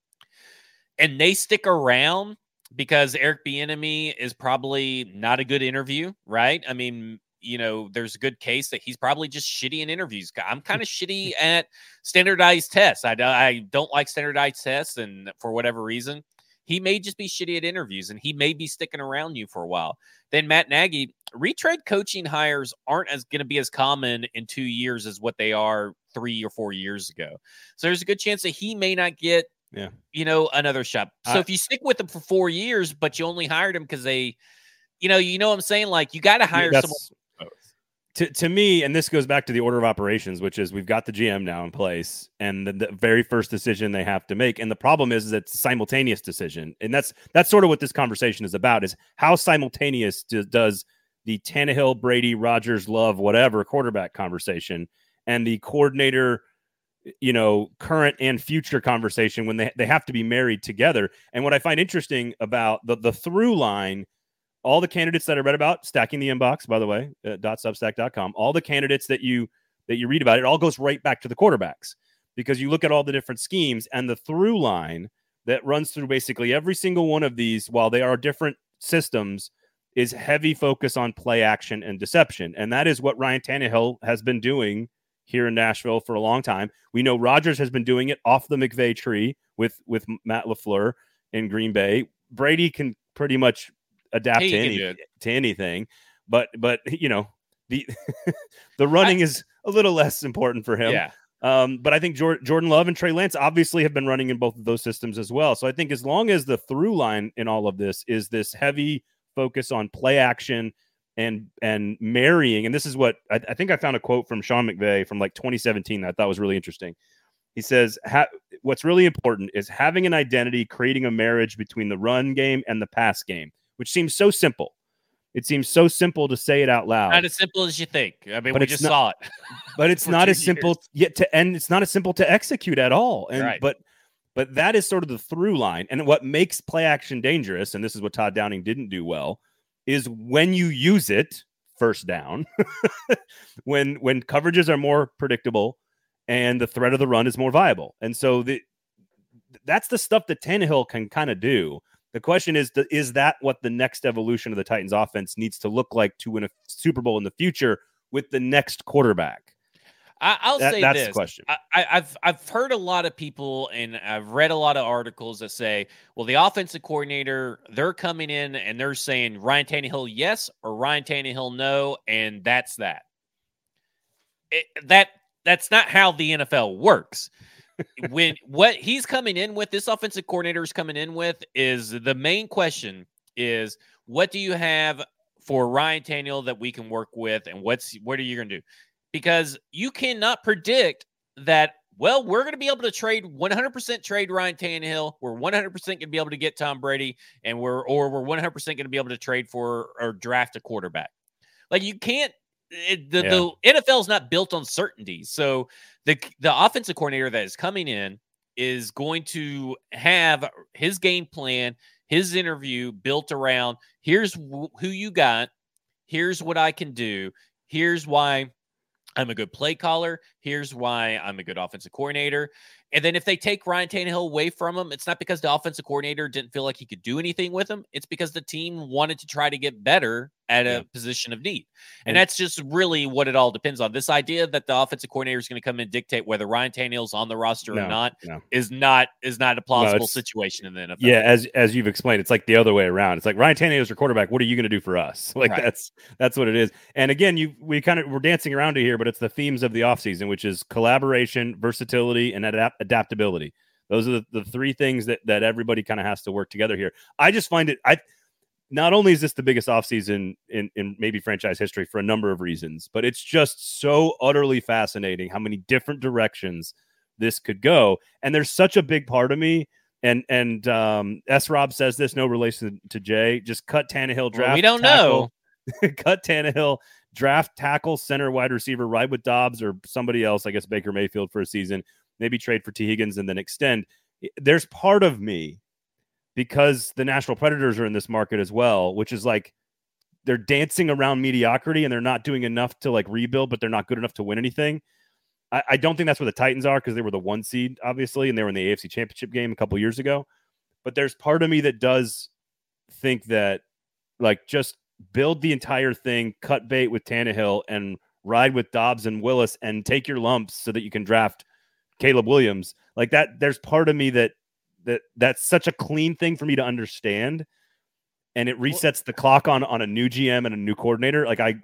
and they stick around because Eric Bieniemy is probably not a good interview, right? I mean, you know, there's a good case that he's probably just shitty in interviews. I'm kind of shitty at standardized tests. I, I don't like standardized tests, and for whatever reason, he may just be shitty at interviews, and he may be sticking around you for a while. Then Matt Nagy, retread coaching hires aren't as going to be as common in two years as what they are three or four years ago. So there's a good chance that he may not get, yeah, you know, another shot. So I, if you stick with him for four years, but you only hired him because they, you know, you know what I'm saying? Like you got to hire someone to, to me, and this goes back to the order of operations, which is we've got the GM now in place, and the, the very first decision they have to make, and the problem is, is it's a simultaneous decision, and that's that's sort of what this conversation is about: is how simultaneous do, does the Tannehill, Brady, Rodgers, Love, whatever quarterback conversation, and the coordinator, you know, current and future conversation when they they have to be married together. And what I find interesting about the the through line all the candidates that I read about, stacking the inbox, by the way, dot .substack.com, all the candidates that you that you read about, it all goes right back to the quarterbacks because you look at all the different schemes and the through line that runs through basically every single one of these, while they are different systems, is heavy focus on play action and deception. And that is what Ryan Tannehill has been doing here in Nashville for a long time. We know Rodgers has been doing it off the McVay tree with with Matt LaFleur in Green Bay. Brady can pretty much adapt to any to anything. But but you know the the running I, is a little less important for him. Yeah. Um, but I think Jordan Love and Trey Lance obviously have been running in both of those systems as well. So I think as long as the through line in all of this is this heavy focus on play action and and marrying, and this is what I, I think I found a quote from Sean McVay from like 2017 that I thought was really interesting. He says, "What's really important is having an identity, creating a marriage between the run game and the pass game." Which seems so simple. It seems so simple to say it out loud. Not as simple as you think. I mean, but we just not, saw it. But it's not as simple years. yet to end. It's not as simple to execute at all. And right. but but that is sort of the through line. And what makes play action dangerous, and this is what Todd Downing didn't do well, is when you use it first down, when when coverages are more predictable and the threat of the run is more viable. And so the that's the stuff that Tannehill can kind of do. The question is, is that what the next evolution of the Titans offense needs to look like to win a Super Bowl in the future with the next quarterback? I, will that, say that's this. the question. I, have I've heard a lot of people and I've read a lot of articles that say, well, the offensive coordinator they're coming in and they're saying Ryan Tannehill yes or Ryan Tannehill no, and that's that. It, that that's not how the NFL works when what he's coming in with, this offensive coordinator is coming in with, is the main question is what do you have for Ryan Tannehill that we can work with, and what's what are you going to do? Because you cannot predict that. Well, we're going to be able to trade 100% trade Ryan Tannehill. We're 100% going to be able to get Tom Brady, and we're or we're 100% going to be able to trade for or draft a quarterback. Like you can't. It, the, yeah. the NFL is not built on certainty. So the the offensive coordinator that is coming in is going to have his game plan, his interview built around here's who you got, here's what I can do, here's why I'm a good play caller, here's why I'm a good offensive coordinator, and then if they take Ryan Tannehill away from him, it's not because the offensive coordinator didn't feel like he could do anything with him. It's because the team wanted to try to get better at a position of need. And, that's just really what it all depends on. This idea that the offensive coordinator is going to come and dictate whether Ryan Tannehill's on the roster no, or not no. is not is not a plausible no, situation in the NFL. Yeah, as as you've explained, it's like the other way around. It's like Ryan Tannehill's your quarterback. What are you going to do for us? Like right. that's that's what it is. And again, you we kind of we're dancing around it here, but it's the themes of the offseason, which is collaboration, versatility, and adapt- adaptability. Those are the, the three things that that everybody kind of has to work together here. I just find it I not only is this the biggest offseason in, in maybe franchise history for a number of reasons, but it's just so utterly fascinating how many different directions this could go. And there's such a big part of me. And and um, S. Rob says this, no relation to Jay. Just cut Tannehill draft. Well, we don't tackle, know. cut Tannehill draft tackle, center, wide receiver, ride with Dobbs or somebody else. I guess Baker Mayfield for a season. Maybe trade for Tee Higgins and then extend. There's part of me because the Nashville Predators are in this market as well, which is like they're dancing around mediocrity and they're not doing enough to like rebuild, but they're not good enough to win anything. I, I don't think that's where the Titans are because they were the one seed, obviously, and they were in the AFC Championship game a couple years ago. But there's part of me that does think that like just build the entire thing, cut bait with Tannehill, and ride with Dobbs and Willis, and take your lumps so that you can draft Caleb Williams. Like that, there's part of me that that that's such a clean thing for me to understand and it resets the clock on on a new gm and a new coordinator like i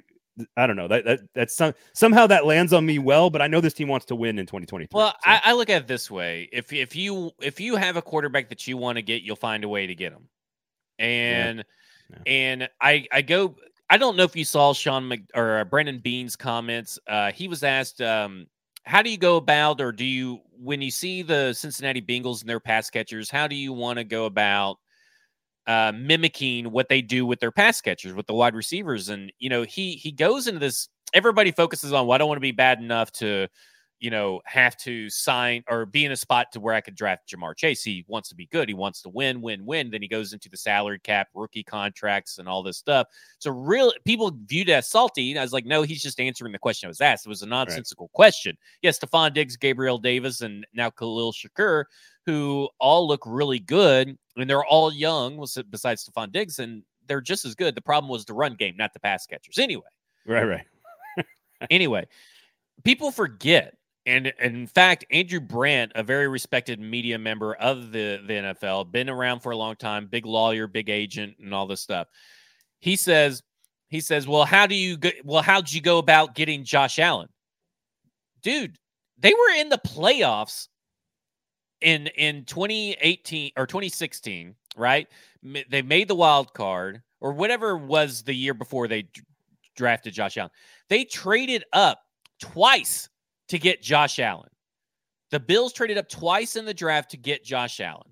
i don't know that, that that's some somehow that lands on me well but i know this team wants to win in 2023 well so. I, I, look at it this way if if you if you have a quarterback that you want to get you'll find a way to get him and yeah. And i i go I don't know if you saw Sean Mc, or uh, Brandon Beane's comments. Uh, he was asked, um, "How do you go about, or do you when you see the Cincinnati Bengals and their pass catchers? How do you want to go about uh, mimicking what they do with their pass catchers, with the wide receivers?" And you know, he he goes into this. Everybody focuses on, "Well, I don't want to be bad enough to." You know, have to sign or be in a spot to where I could draft Ja'Marr Chase. He wants to be good. He wants to win, win, win. Then he goes into the salary cap, rookie contracts, and all this stuff. So, real people viewed as salty. I was like, no, he's just answering the question I was asked. It was a nonsensical right. question. Yes, Stefon Diggs, Gabriel Davis, and now Khalil Shakir, who all look really good, and they're all young, was besides Stefon Diggs, and they're just as good. The problem was the run game, not the pass catchers. Anyway. Right, right. anyway, people forget and, in fact, Andrew Brandt, a very respected media member of the, the NFL, been around for a long time, big lawyer, big agent, and all this stuff. He says, he says, well, how do you go? Well, how'd you go about getting Josh Allen? Dude, they were in the playoffs in in 2018 or 2016, right? They made the wild card or whatever was the year before they drafted Josh Allen. They traded up twice to get Josh Allen. The Bills traded up twice in the draft to get Josh Allen.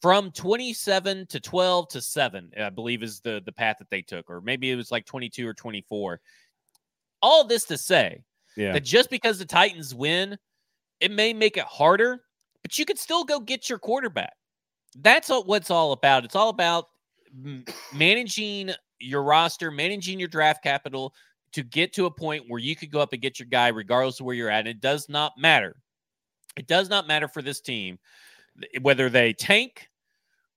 From 27 to 12 to 7, I believe is the the path that they took or maybe it was like 22 or 24. All this to say yeah. that just because the Titans win, it may make it harder, but you could still go get your quarterback. That's what it's all about. It's all about managing your roster, managing your draft capital, to get to a point where you could go up and get your guy regardless of where you're at. And it does not matter. It does not matter for this team whether they tank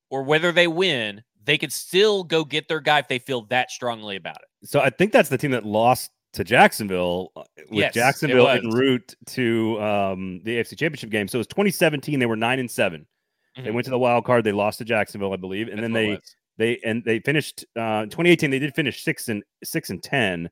or whether they win. They could still go get their guy if they feel that strongly about it. So I think that's the team that lost to Jacksonville uh, with yes, Jacksonville en route to um, the AFC Championship game. So it was 2017. They were nine and 7 mm-hmm. They went to the wild card. They lost to Jacksonville, I believe, and that's then they they and they finished uh, 2018. They did finish six and six and ten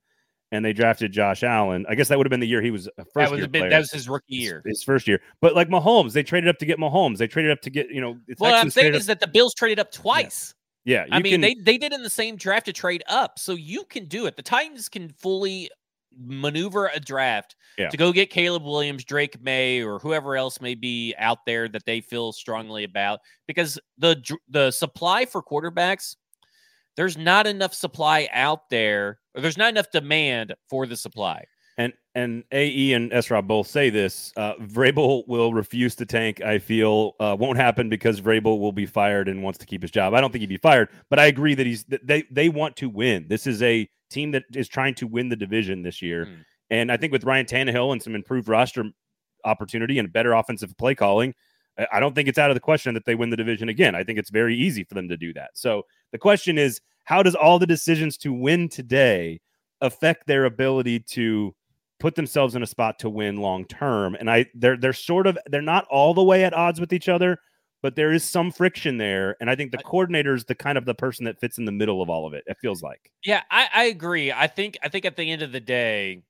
and they drafted Josh Allen. I guess that would have been the year he was a first that was year a bit, player. That was his rookie year, his, his, first year. But like Mahomes, they traded up to get Mahomes. They traded up to get you know. What I'm saying is that the Bills traded up twice. Yeah, yeah I mean can, they they did in the same draft to trade up, so you can do it. The Titans can fully maneuver a draft yeah. to go get Caleb Williams, Drake Maye, or whoever else may be out there that they feel strongly about because the the supply for quarterbacks there's not enough supply out there, or there's not enough demand for the supply. And and AE and Esra both say this. Uh, Vrabel will refuse to tank. I feel uh, won't happen because Vrabel will be fired and wants to keep his job. I don't think he'd be fired, but I agree that he's they they want to win. This is a team that is trying to win the division this year, mm. and I think with Ryan Tannehill and some improved roster opportunity and better offensive play calling, I don't think it's out of the question that they win the division again. I think it's very easy for them to do that. So the question is, how does all the decisions to win today affect their ability to put themselves in a spot to win long term? And I they're they're sort of they're not all the way at odds with each other, but there is some friction there. And I think the coordinator is the kind of the person that fits in the middle of all of it. It feels like. Yeah, I, I agree. I think I think at the end of the day,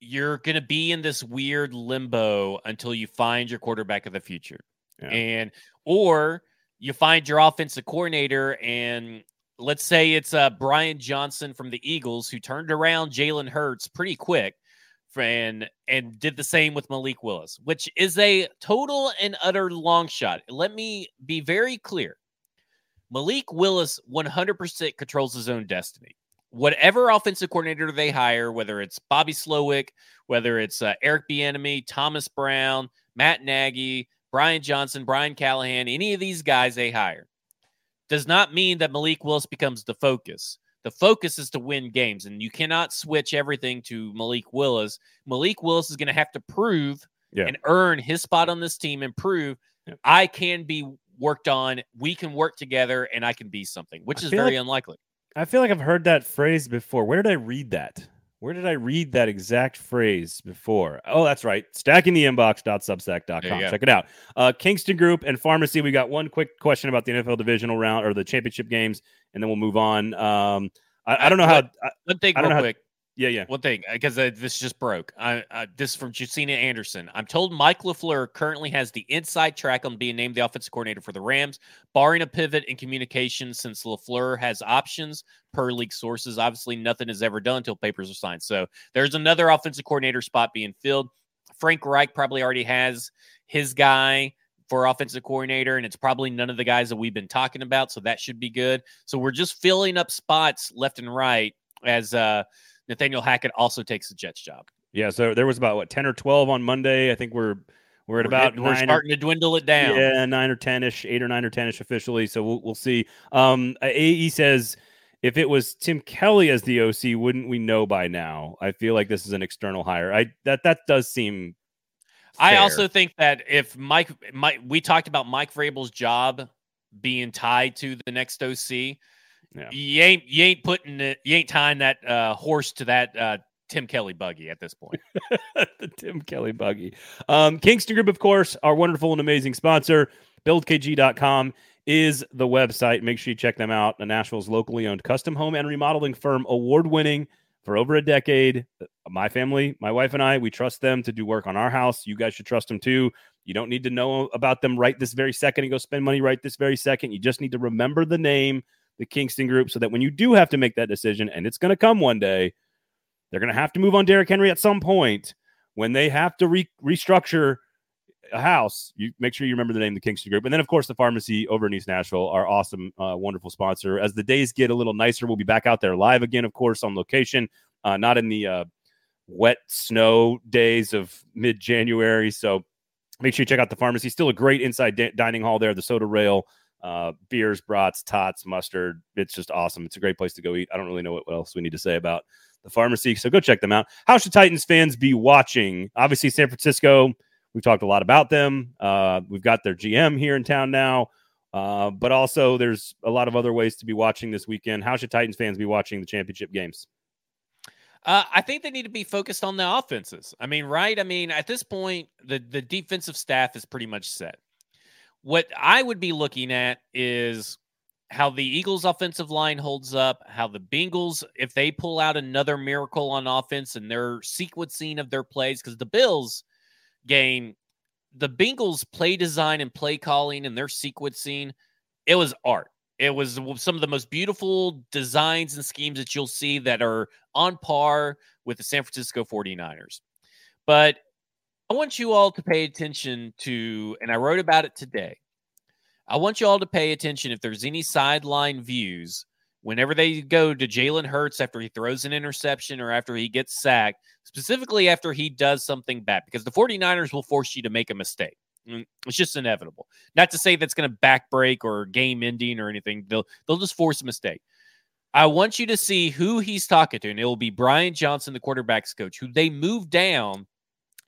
you're gonna be in this weird limbo until you find your quarterback of the future. And or you find your offensive coordinator and let's say it's uh, Brian Johnson from the Eagles who turned around Jalen Hurts pretty quick and and did the same with Malik Willis, which is a total and utter long shot. Let me be very clear. Malik Willis 100% controls his own destiny. Whatever offensive coordinator they hire, whether it's Bobby Slowik, whether it's uh, Eric Bieniemy, Thomas Brown, Matt Nagy, Brian Johnson, Brian Callahan, any of these guys they hire, does not mean that Malik Willis becomes the focus. The focus is to win games, and you cannot switch everything to Malik Willis. Malik Willis is going to have to prove yeah. and earn his spot on this team and prove yeah. I can be worked on. We can work together, and I can be something, which I is very like, unlikely. I feel like I've heard that phrase before. Where did I read that? Where did I read that exact phrase before? Oh, that's right. Stacking the inbox.substack.com. Check it out. Uh, Kingston Group and Pharmacy. We got one quick question about the NFL divisional round or the championship games, and then we'll move on. Um, I, I, don't know how. one thing, real quick. Yeah, yeah. One thing, because uh, this just broke. I, this is from Justina Anderson. I'm told Mike LaFleur currently has the inside track on being named the offensive coordinator for the Rams, barring a pivot in communication since LaFleur has options per league sources. Obviously, nothing is ever done until papers are signed. So there's another offensive coordinator spot being filled. Frank Reich probably already has his guy for offensive coordinator, and it's probably none of the guys that we've been talking about. So that should be good. So we're just filling up spots left and right as uh Nathaniel Hackett also takes the Jets job. Yeah, so there was about what ten or twelve on Monday. I think we're we're at We're, about getting- we're nine or- starting to dwindle it down. Yeah, nine or ten ish, eight or nine or ten ish officially. So we'll we'll see. Um, AE says if it was Tim Kelly as the OC, wouldn't we know by now? I feel like this is an external hire. I that that does seem. I also think that if Mike, Mike, we talked about Mike Vrabel's job being tied to the next OC. Yeah. You ain't you ain't putting it, you ain't tying that uh, horse to that uh, Tim Kelly buggy at this point. the Tim Kelly buggy. Um, Kingston Group, of course, our wonderful and amazing sponsor. BuildKG.com is the website. Make sure you check them out. Nashville's locally owned custom home and remodeling firm, award winning for over a decade. My family, my wife and I, we trust them to do work on our house. You guys should trust them too. You don't need to know about them right this very second and go spend money right this very second. You just need to remember the name, the Kingston Group, so that when you do have to make that decision, and it's going to come one day, they're going to have to move on Derrick Henry at some point. When they have to re- restructure a house, you make sure you remember the name of the Kingston Group. And then, of course, the pharmacy over in East Nashville, our awesome, uh, wonderful sponsor. As the days get a little nicer, we'll be back out there live again, of course, on location, uh, not in the uh, wet snow days of mid January. So make sure you check out the pharmacy. Still a great inside di- dining hall there, the soda rail. Uh, beers, brats, tots, mustard. It's just awesome. It's a great place to go eat. I don't really know what, what else we need to say about the pharmacy. So go check them out. How should Titans fans be watching? Obviously, San Francisco. We've talked a lot about them. Uh, we've got their GM here in town now. Uh, but also, there's a lot of other ways to be watching this weekend. How should Titans fans be watching the championship games? Uh, I think they need to be focused on the offenses. I mean, right? I mean, at this point, the the defensive staff is pretty much set. What I would be looking at is how the Eagles' offensive line holds up, how the Bengals, if they pull out another miracle on offense and their sequencing of their plays, because the Bills game, the Bengals' play design and play calling and their sequencing, it was art. It was some of the most beautiful designs and schemes that you'll see that are on par with the San Francisco 49ers. But I want you all to pay attention to, and I wrote about it today. I want you all to pay attention if there's any sideline views whenever they go to Jalen Hurts after he throws an interception or after he gets sacked, specifically after he does something bad, because the 49ers will force you to make a mistake. Mm, It's just inevitable. Not to say that's going to backbreak or game ending or anything. They'll they'll just force a mistake. I want you to see who he's talking to, and it will be Brian Johnson, the quarterback's coach, who they moved down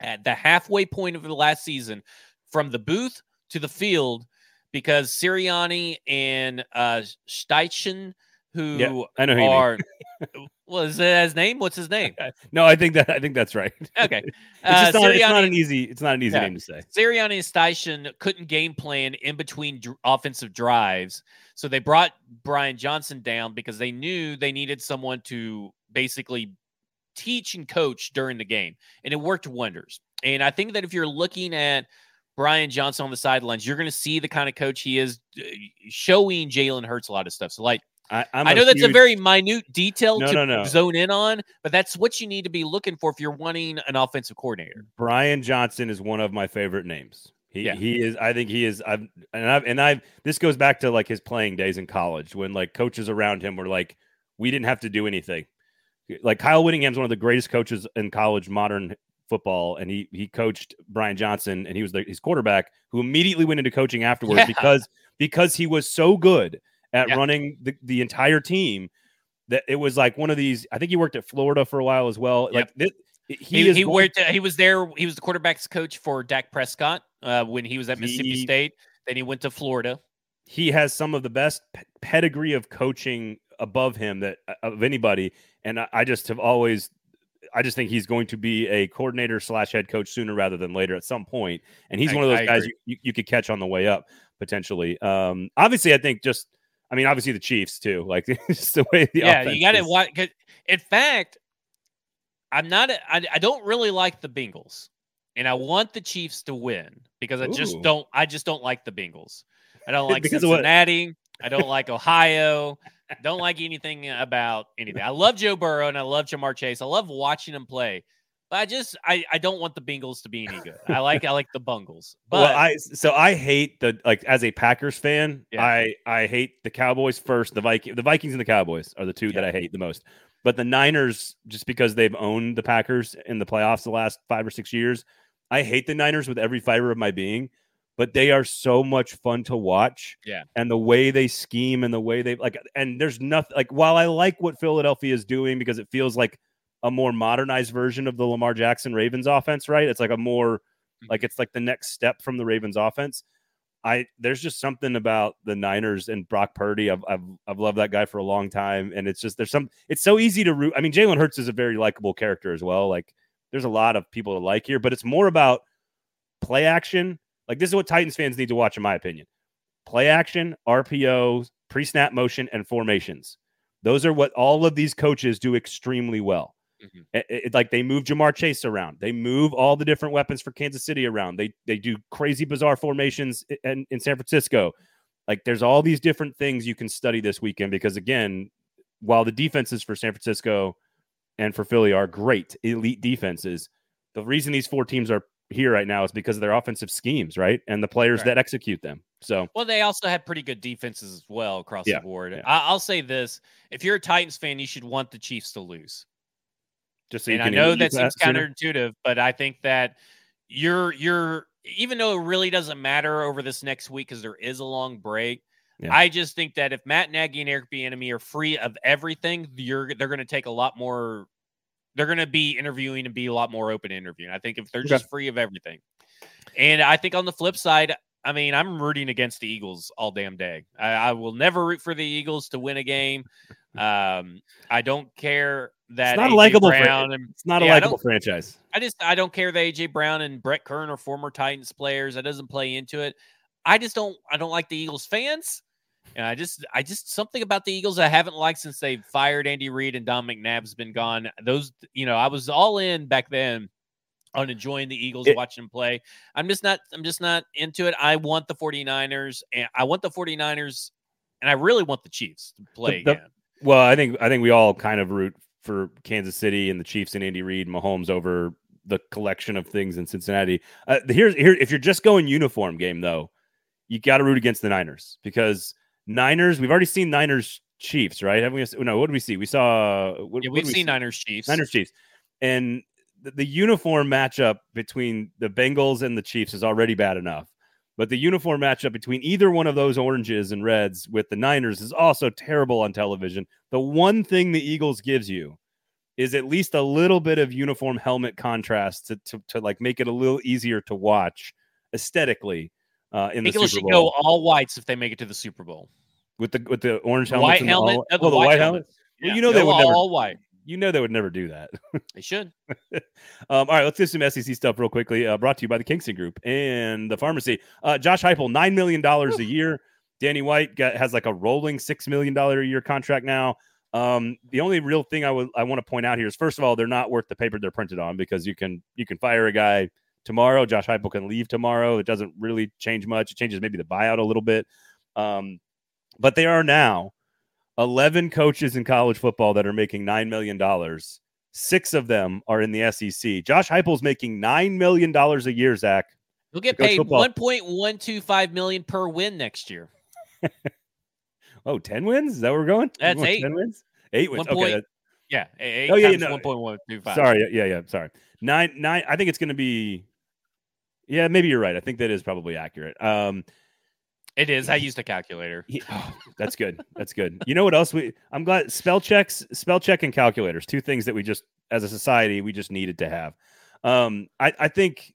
at the halfway point of the last season from the booth to the field because Sirianni and uh Steichen, who Yeah, I know who are was that his name? What's his name? No, I think that I think that's right. Okay. It's Uh, just not, it's not an easy. It's not an easy Yeah. name to say. Sirianni and Steichen couldn't game plan in between offensive drives. So they brought Brian Johnson down because they knew they needed someone to basically teach and coach during the game. And it worked wonders. And I think that if you're looking at Brian Johnson on the sidelines, you're going to see the kind of coach he is uh, showing Jalen Hurts a lot of stuff. So, like, I, I know that's a very minute detail No, to no, no. zone in on, but that's what you need to be looking for if you're wanting an offensive coordinator. Brian Johnson is one of my favorite names. He Yeah. he is. I think he is. I've and I've and I've. This goes back to like his playing days in college when like coaches around him were like, we didn't have to do anything. Like Kyle Whittingham's one of the greatest coaches in college modern football, and he he coached Brian Johnson, and he was the, his quarterback who immediately went into coaching afterwards Yeah. because because he was so good at Yeah. running the, the entire team that it was like one of these. I think he worked at Florida for a while as well. Like this, he He he, going- worked, he was there. He was the quarterback's coach for Dak Prescott uh, when he was at Mississippi He- State. Then he went to Florida. he has some of the best pe- pedigree of coaching above him that uh, of anybody and I, I just have always i just think he's going to be a coordinator slash head coach sooner rather than later at some point. and he's I- one of those I guys you, you, you could catch on the way up potentially um obviously i think just i mean obviously the chiefs too like just the way the yeah, you got to watch. In fact, I'm not. I, I don't really like the Bengals, and I want the Chiefs to win because I just don't. I just don't like the Bengals. I don't like Because? Cincinnati. I don't like Ohio. Don't like anything about anything. I love Joe Burrow and I love Ja'Marr Chase. I love watching him play. But I just I, I don't want the Bengals to be any good. I like I like the Bungles. But well, I so I hate the like as a Packers fan, Yeah. I I hate the Cowboys first. The Viking, the Vikings and the Cowboys are the two that I hate the most. But the Niners, just because they've owned the Packers in the playoffs the last five or six years, I hate the Niners with every fiber of my being. But they are so much fun to watch. Yeah. and the way they scheme and the way they like, and there's nothing like. While I like what Philadelphia is doing because it feels like a more modernized version of the Lamar Jackson Ravens offense, right? It's like a more mm-hmm. like it's like the next step from the Ravens offense. I there's just something about the Niners and Brock Purdy. I've I've I've loved that guy for a long time, and it's just there's some. It's so easy to root. I mean, Jalen Hurts is a very likable character as well. Like there's a lot of people to like here, but it's more about play action. Like this is what Titans fans need to watch, in my opinion. Play action, RPO, pre snap motion, and formations. Those are what all of these coaches do extremely well. Mhm. It- it- like they move Ja'Marr Chase around. They move all the different weapons for Kansas City around. They they do crazy bizarre formations in, in San Francisco. Like there's all these different things you can study this weekend because again, while the defenses for San Francisco and for Philly are great, elite defenses, the reason these four teams are here right now is because of their offensive schemes, right? And the players Right. that execute them. So Well, they also had pretty good defenses as well across Yeah, the board. yeah. I, I'll say this: if you're a Titans fan, you should want the Chiefs to lose. just so and you I know that seems counterintuitive, but I think that you're you're even though it really doesn't matter over this next week because there is a long break. Yeah. I just think that if Matt Nagy and Eric Bieniemy are free of everything, you're they're going to take a lot more. They're going to be interviewing and be a lot more open to interviewing. I think if they're just free of everything, and I think on the flip side, I mean, I'm rooting against the Eagles all damn day. I, I will never root for the Eagles to win a game. Um, I don't care that not a likable Brown and It's not a Yeah, I likable franchise. I just I don't care that AJ Brown and Brett Kern are former Titans players. That doesn't play into it. I just don't I don't like the Eagles fans. And I just I just something about the Eagles I haven't liked since they fired Andy Reid and Don McNabb's been gone. Those you know, I was all in back then on enjoying the Eagles, It- watching them play. I'm just not I'm just not into it. I want the 49ers and I want the 49ers and I really want the Chiefs to play the- again. Well, I think I think we all kind of root for Kansas City and the Chiefs and Andy Reid, and Mahomes over the collection of things in Cincinnati. Uh, here's here if you're just going uniform game though, you got to root against the Niners because Niners. We've already seen Niners Chiefs, right? Haven't we? No, what did we see? We saw. What, Yeah, we've we seen see? Niners Chiefs. Niners Chiefs, and the, the uniform matchup between the Bengals and the Chiefs is already bad enough. But the uniform matchup between either one of those oranges and reds with the Niners is also terrible on television. The one thing the Eagles gives you is at least a little bit of uniform helmet contrast to, to, to like make it a little easier to watch aesthetically uh, in the Eagles should go all whites if they make it to the Super Bowl. With the with the orange helmets white the helmet, all- uh, the oh, the white white helmet. Well, Yeah, you know they go would all, never all white. You know they would never do that. They should. Um, all right, let's do some SEC stuff real quickly. Uh, brought to you by the Kingston Group and the pharmacy. Uh, Josh Heupel, nine million dollars a year. Danny White got, has like a rolling six million dollar a year contract now. Um, the only real thing I would I want to point out here is first of all, they're not worth the paper they're printed on because you can you can fire a guy tomorrow. Josh Heupel can leave tomorrow. It doesn't really change much. It changes maybe the buyout a little bit. Um, but they are now 11 coaches in college football that are making $9 million. Six of them are in the SEC. Josh Heupel's making $9 million a year, Zach. You'll get paid football. one point one two five million per win next year. Oh, 10 wins? Is that where we're going? That's eight. 10 wins? Eight wins. One Okay. point- Yeah, eight Oh, yeah, no, one point one two five. sorry. Yeah, yeah, sorry. Nine, nine. I think it's going to be. Yeah, maybe you're right. I think that is probably accurate. Um, it is. I used a calculator. he- oh, that's good. That's good. You know what else we? I'm glad spell checks, spell check, and calculators. Two things that we just, as a society, we just needed to have. Um, I, I think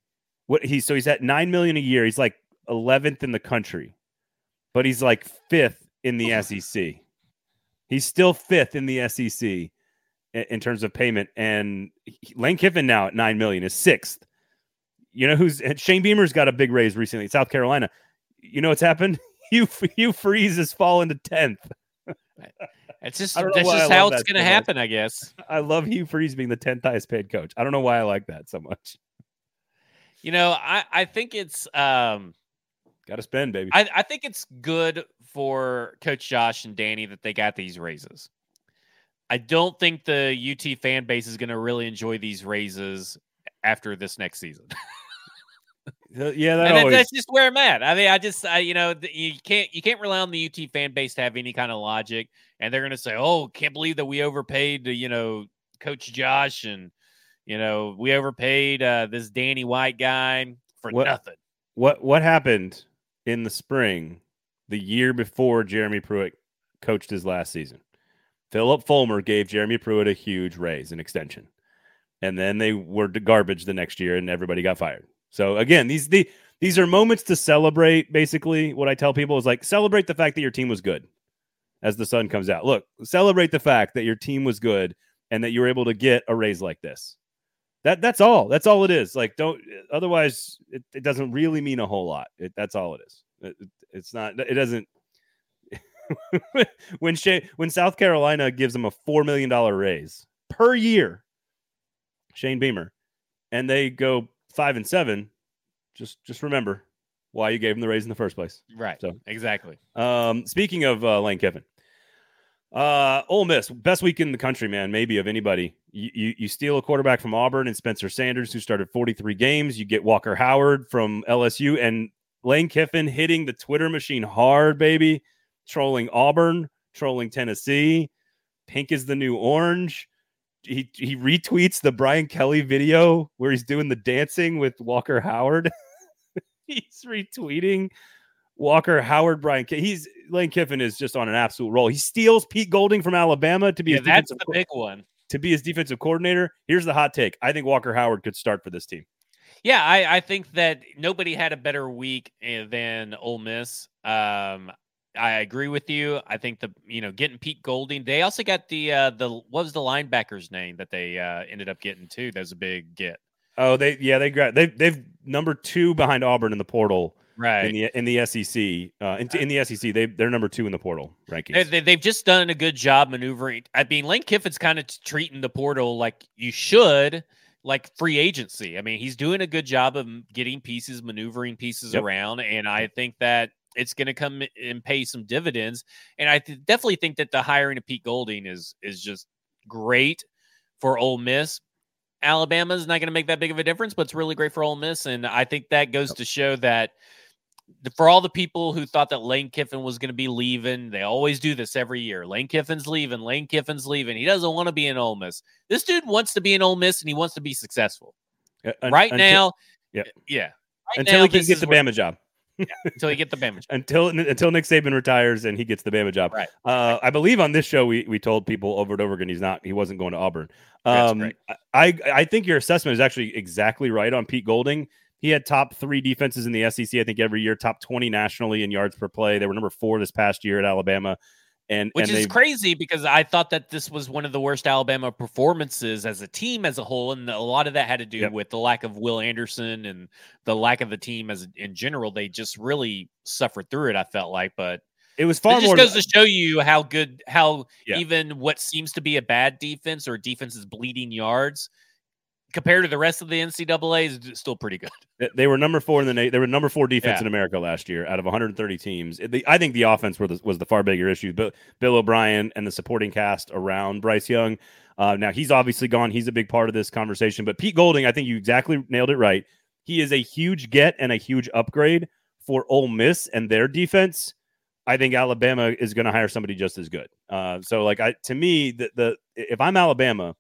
what he's so he's at nine million a year. He's like 11th in the country, but he's like fifth in the SEC. He's still fifth in the SEC in, in terms of payment, and Lane Kiffin now at nine million is sixth. You know who's Shane Beamer's got a big raise recently. South Carolina. You know what's happened? Hugh Hugh Freeze has fallen to tenth. It's just I don't that's just how it's going to so much. happen, I guess. I love Hugh Freeze being the 10th highest paid coach. I don't know why I like that so much. You know, I I think it's um Got to spend, baby. I I think it's good for Coach Josh and Danny that they got these raises. I don't think the UT fan base is going to really enjoy these raises after this next season. Yeah, that and always. that's just where I'm at. I mean, I just, I, you know, you can't, you can't rely on the UT fan base to have any kind of logic, and they're going to say, "Oh, can't believe that we overpaid, you know, Coach Josh, and you know, we overpaid uh, this Danny White guy for What- nothing." what what happened in the spring, the year before Jeremy Pruitt coached his last season? Philip Fulmer gave Jeremy Pruitt a huge raise, an extension, and then they were garbage the next year, and everybody got fired. So again, these the these are moments to celebrate. Basically, what I tell people is like celebrate the fact that your team was good as the sun comes out. Look, celebrate the fact that your team was good and that you were able to get a raise like this. That that's all. That's all it is. Like don't otherwise it, it doesn't really mean a whole lot. It, that's all it is. It, it- it's not it doesn't when Shay, when South Carolina gives them a 4 million dollar raise per year Shane Beamer and they go 5 and 7 just just remember why you gave him the raise in the first place. Right. So- exactly. Um, speaking of uh, Lane Kiffin, uh, Ole Miss, best week in the country, man, maybe of anybody. You, you you steal a quarterback from Auburn and Spencer Sanders, who started 43 games. You get Walker Howard from LSU and Lane Kiffin hitting the Twitter machine hard, baby, trolling Auburn, trolling Tennessee. Pink is the new orange. He he retweets the Brian Kelly video where he's doing the dancing with Walker Howard. he's retweeting Walker, Howard, Brian. He's Lane Kiffin is just on an absolute roll. He steals Pete Golding from Alabama to be Yeah, his that's defensive the big one. to be his defensive coordinator. Here's the hot take: I think Walker Howard could start for this team. Yeah, I, I think that nobody had a better week eh, than Ole Miss. Um, I agree with you. I think the you know getting Pete Golding. They also got the uh, the what was the linebacker's name that they uh, ended up getting too. That was a big get. Oh, they yeah they got they they've number two behind Auburn in the portal Right. in the in the SEC. Uh, in, in the SEC, they they're number two in the portal rankings. They, they've just done a good job maneuvering. I mean, Lane Kiffin's kind of treating the portal like you should, like free agency. I mean, he's doing a good job of getting pieces, maneuvering pieces Yep. around, and I think that it's going to come and pay some dividends. And I th- definitely think that the hiring of Pete Golding is is just great for Ole Miss. Alabama's not going to make that big of a difference, but it's really great for Ole Miss, and I think that goes to show that the- for all the people who thought that Lane Kiffin was going to be leaving, they always do this every year. Lane Kiffin's leaving. Lane Kiffin's leaving. He doesn't want to be in Ole Miss. This dude wants to be in Ole Miss and he wants to be successful. Uh, right until, now, yeah, yeah. Right until now, he can get is the where- Bama job. Until he get the Bama. job. until until Nick Saban retires and he gets the Bama job. Right. Uh, I believe on this show we we told people over and over again he's not he wasn't going to Auburn. Um. I I think your assessment is actually exactly right on Pete Golding. He had top three defenses in the SEC. I think every year, top twenty nationally in yards per play. They were number four this past year at Alabama, and Which and is crazy because I thought that this was one of the worst Alabama performances as a team as a whole, and a lot of that had to do Yep. with the lack of Will Anderson and the lack of the team as in general. They just really suffered through it. I felt like, but it was far It just more. goes to show you how good, how Yeah. even what seems to be a bad defense or defense is bleeding yards compared to the rest of the NCAA is still pretty good. They were number four in the na- they were number four defense Yeah. in America last year out of 130 teams. It- the- I think the offense were the, was the far bigger issue. But Bill O'Brien and the supporting cast around Bryce Young. Uh, now he's obviously gone. He's a big part of this conversation. But Pete Golding, I think you exactly nailed it right. He is a huge get and a huge upgrade for Ole Miss and their defense. I think Alabama is going to hire somebody just as good. Uh, so, like, I to me, the, the if I'm Alabama,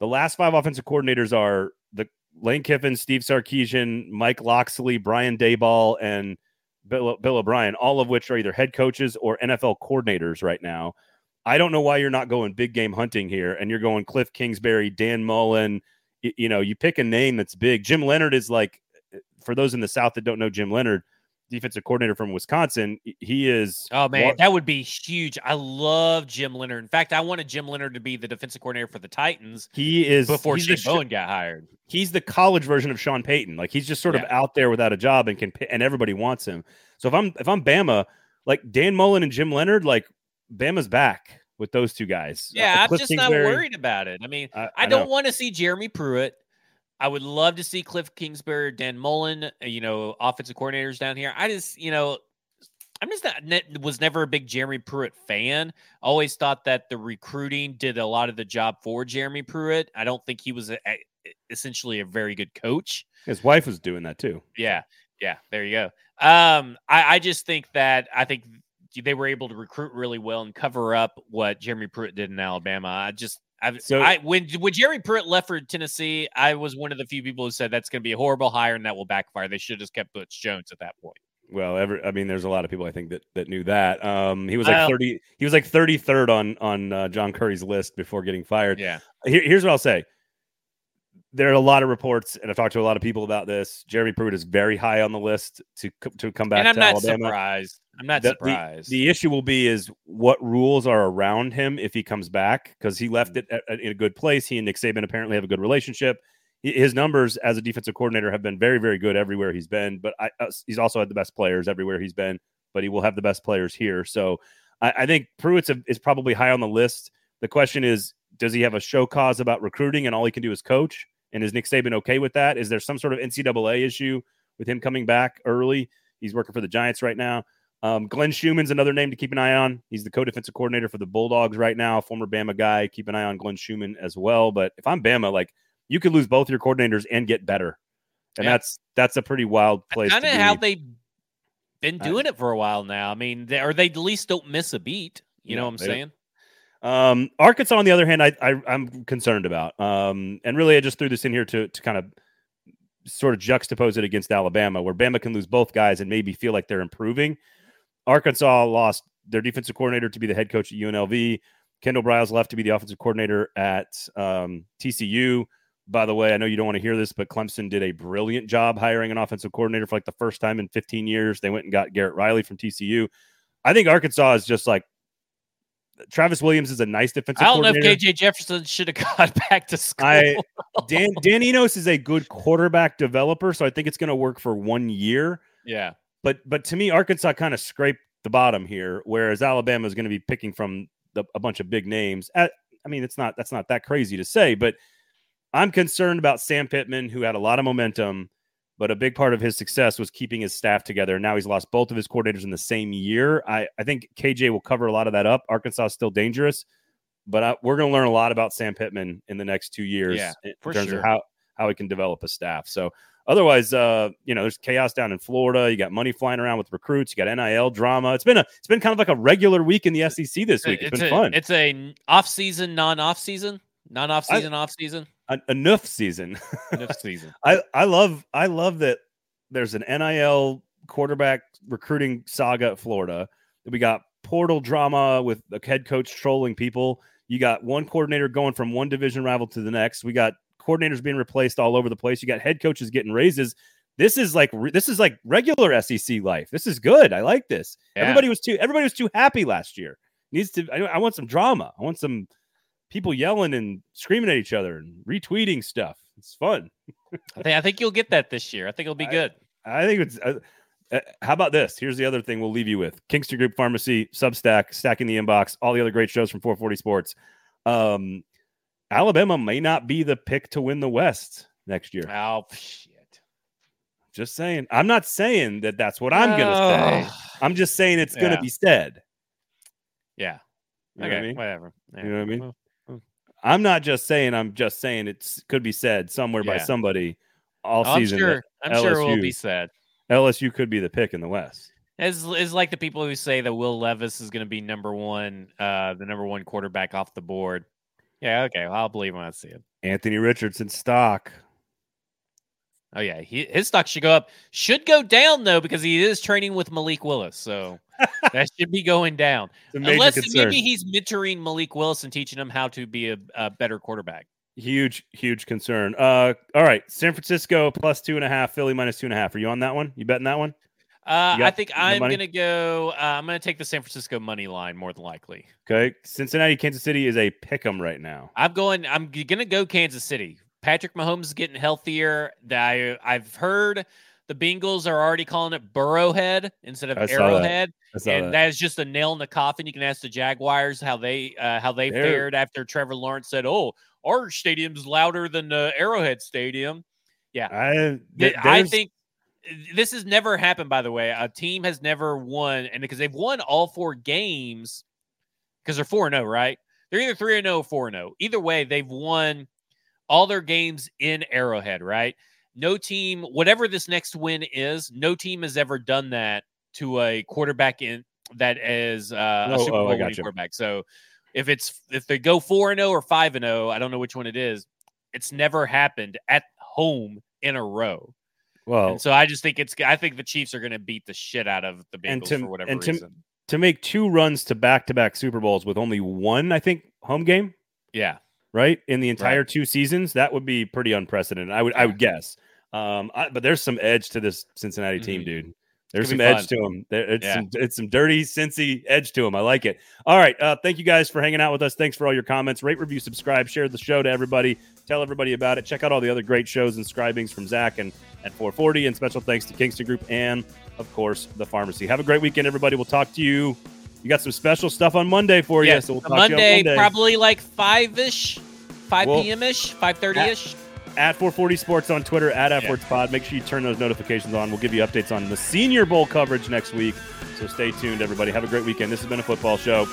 the last five offensive coordinators are the Lane Kiffin, Steve Sarkisian, Mike Locksley, Brian Daboll, and Bill, Bill O'Brien, all of which are either head coaches or NFL coordinators right now. I don't know why you're not going big game hunting here and you're going Cliff Kingsbury, Dan Mullen. Y- You know, you pick a name that's big. Jim Leonhard is like, for those in the South that don't know Jim Leonhard, defensive coordinator from Wisconsin, he is. Oh man, wa- that would be huge. I love Jim Leonhard. In fact, I wanted Jim Leonhard to be the defensive coordinator for the Titans he is before Shane the Bowen got hired. he's the college version of Sean Payton. Like he's just sort of out there without a job and can and everybody wants him. So if I'm if I'm Bama, like Dan Mullen and Jim Leonhard, like Bama's back. with those two guys. Yeah, Uh, I'm just not worried about it. I mean, I, I don't want to see Jeremy Pruitt. I would love to see Cliff Kingsbury, Dan Mullen, uh, you know, offensive coordinators down here. I just, you know, I'm just not was never a big Jeremy Pruitt fan. Always thought that the recruiting did a lot of the job for Jeremy Pruitt. I don't think he was a, a, essentially a very good coach. His wife was doing that too. Yeah, yeah, there you go. Um, I, I just think that I think they were able to recruit really well and cover up what Jeremy Pruitt did in Alabama. I just I, So- I when when Jeremy Pruitt left for Tennessee, I was one of the few people who said that's going to be a horrible hire and that will backfire. They should have just kept Butch Jones at that point. Well, every, I mean, there's a lot of people I think that that knew that. Um, he was like 30. He was like 33rd on on uh, John Curry's list before getting fired. Yeah, Here, here's what I'll say. There are a lot of reports, and I've talked to a lot of people about this. Jeremy Pruitt is very high on the list to to come back and I'm to not Alabama. surprised. I'm not The- the- surprised. The issue will be is what rules are around him if he comes back because he left it at, at- in a good place. He and Nick Saban apparently have a good relationship. Hi- His numbers as a defensive coordinator have been very, very good everywhere he's been. But I, uh, he's also had the best players everywhere he's been. But he will have the best players here. So I, I think Pruitt is probably high on the list. The question is, does he have a show cause about recruiting and all he can do is coach? And is Nick Saban okay with that? Is there some sort of NCAA issue with him coming back early? He's working for the Giants right now. Um, Glenn Schumann's another name to keep an eye on. He's the co-defensive coordinator for the Bulldogs right now, former Bama guy. Keep an eye on Glenn Schumann as well. But if I'm Bama, like you could lose both your coordinators and get better, and Yeah. that's that's a pretty wild place. kind of how they've been I- doing it for a while now. I mean, they, or they at least don't miss a beat. You know what I'm saying? Um, Arkansas, on the other hand, I, I I'm concerned about. Um, and really, I just threw this in here to to kind of sort of juxtapose it against Alabama, where Bama can lose both guys and maybe feel like they're improving. Arkansas lost their defensive coordinator to be the head coach at UNLV. Kendall Briles left to be the offensive coordinator at um, TCU. By the way, I know you don't want to hear this, but Clemson did a brilliant job hiring an offensive coordinator for like the first time in 15 years. They went and got Garrett Riley from TCU. I think Arkansas is just like Travis Williams is a nice defensive I don't know if. KJ Jefferson should have gone back to school. I Dan Dan Enos is a good quarterback developer, so I think it's going to work for one year. yeah. But but to me, Arkansas kind of scraped the bottom here, whereas Alabama is going to be picking from the, a bunch of big names. At, I mean, it's not that's not that crazy to say, but I'm concerned about Sam Pittman, who had a lot of momentum, but a big part of his success was keeping his staff together. Now he's lost both of his coordinators in the same year. I, I think KJ will cover a lot of that up. Arkansas is still dangerous, but I, we're going to learn a lot about Sam Pittman in the next two years Yeah, in terms sure. of how how he can develop a staff. So otherwise, uh, you know, there's chaos down in Florida. You got money flying around with recruits. You got NIL drama. It's been a it's been kind of like a regular week in the SEC this week. it's been a, fun. It's a off season, non off season, non off season, off season, enough season. off season. I I love I love that there's an NIL quarterback recruiting saga at Florida. We got portal drama with the head coach trolling people. You got one coordinator going from one division rival to the next. We got coordinators being replaced all over the place. You got head coaches getting raises. This is like this is like regular SEC life. This is good. I like this. Yeah. Everybody was too everybody was too happy last year. Needs to. I, I want some drama. I want some people yelling and screaming at each other and retweeting stuff. It's fun. I think I think you'll get that this year. I think it'll be I- good. I think it's. Uh, uh, how about this? Here's the other thing we'll leave you with: Kingston Group Pharmacy, Substack, stacking the inbox, all the other great shows from 440 Sports. Um, Alabama may not be the pick to win the West next year. Oh shit! Just saying. I'm not saying that that's what I'm gonna say. Oh. I'm just saying it's Yeah. gonna be said. Yeah. You okay. I mean? Whatever. You know what I mean? Well, I'm not just saying. I'm just saying it could be said somewhere by somebody all I'm season. sure. I'm sure it will be said. LSU could be the pick in the West. It's, it's like the people who say that Will Levis is going to be number one, uh, the number one quarterback off the board. Yeah, okay, well, I'll believe when I see it. Anthony Richardson stock. Oh yeah, he, his stock should go up. Should go down though because he is training with Malik Willis, so that should be going down. It's a major Unless concern. maybe he's mentoring Malik Willis and teaching him how to be a, a better quarterback. huge, huge concern. Uh, all right, San Francisco plus two and a half, Philly minus two and a half. Are you on that one? You betting that one? Uh, I think I'm money? gonna go. Uh, I'm gonna take the San Francisco money line more than likely. Okay, Cincinnati, Kansas City is a pick 'em right now. I'm going. I'm gonna go Kansas City. Patrick Mahomes is getting healthier. That I, I've heard The Bengals are already calling it Burrowhead instead of I that. Arrowhead, I saw and that. that is just a nail in the coffin. You can ask the Jaguars how they uh, how they They're- fared after Trevor Lawrence said, "Oh, our stadium's louder than the Arrowhead Stadium." I, Th- th- I think this has never happened. By the way, a team has never won, and because they've won all four games, because they're four and zero, right? They're either three and 0 or four and zero. Either way, they've won all their games in Arrowhead, right? No team, whatever this next win is, no team has ever done that to a quarterback in that is uh, a Oh, Super oh, Bowl winning quarterback. So if it's if they go four and zero or five and zero, I don't know which one it is. It's never happened at home in a row. well And so I just think it's. I think the Chiefs are going to beat the shit out of the Bengals to- for whatever and to- reason. to make two runs to back to back Super Bowls with only one, I think, home game, Yeah, right? In the entire two seasons, that would be pretty unprecedented. I would I would guess. Um, I, but there's some edge to this Cincinnati team, Mhm. dude. There's some edge to them. There, it's Yeah. some it's some dirty Cincy edge to them. I like it. All right, uh, thank you guys for hanging out with us. Thanks for all your comments. Rate, review, subscribe, share the show to everybody. Tell everybody about it. Check out all the other great shows and scribings from Zach and at 440. And special thanks to Kingston Group and of course the pharmacy. Have a great weekend, everybody. We'll talk to you. You got some special stuff on Monday for you. yeah. So we'll the talk to you Monday, on Monday. probably like five ish, five Well, p.m. ish, five thirty ish. at 440 Sports on Twitter, at F-Words Pod. Make sure you turn those notifications on. We'll give you updates on the Senior Bowl coverage next week. So stay tuned, everybody. Have a great weekend. This has been a football show.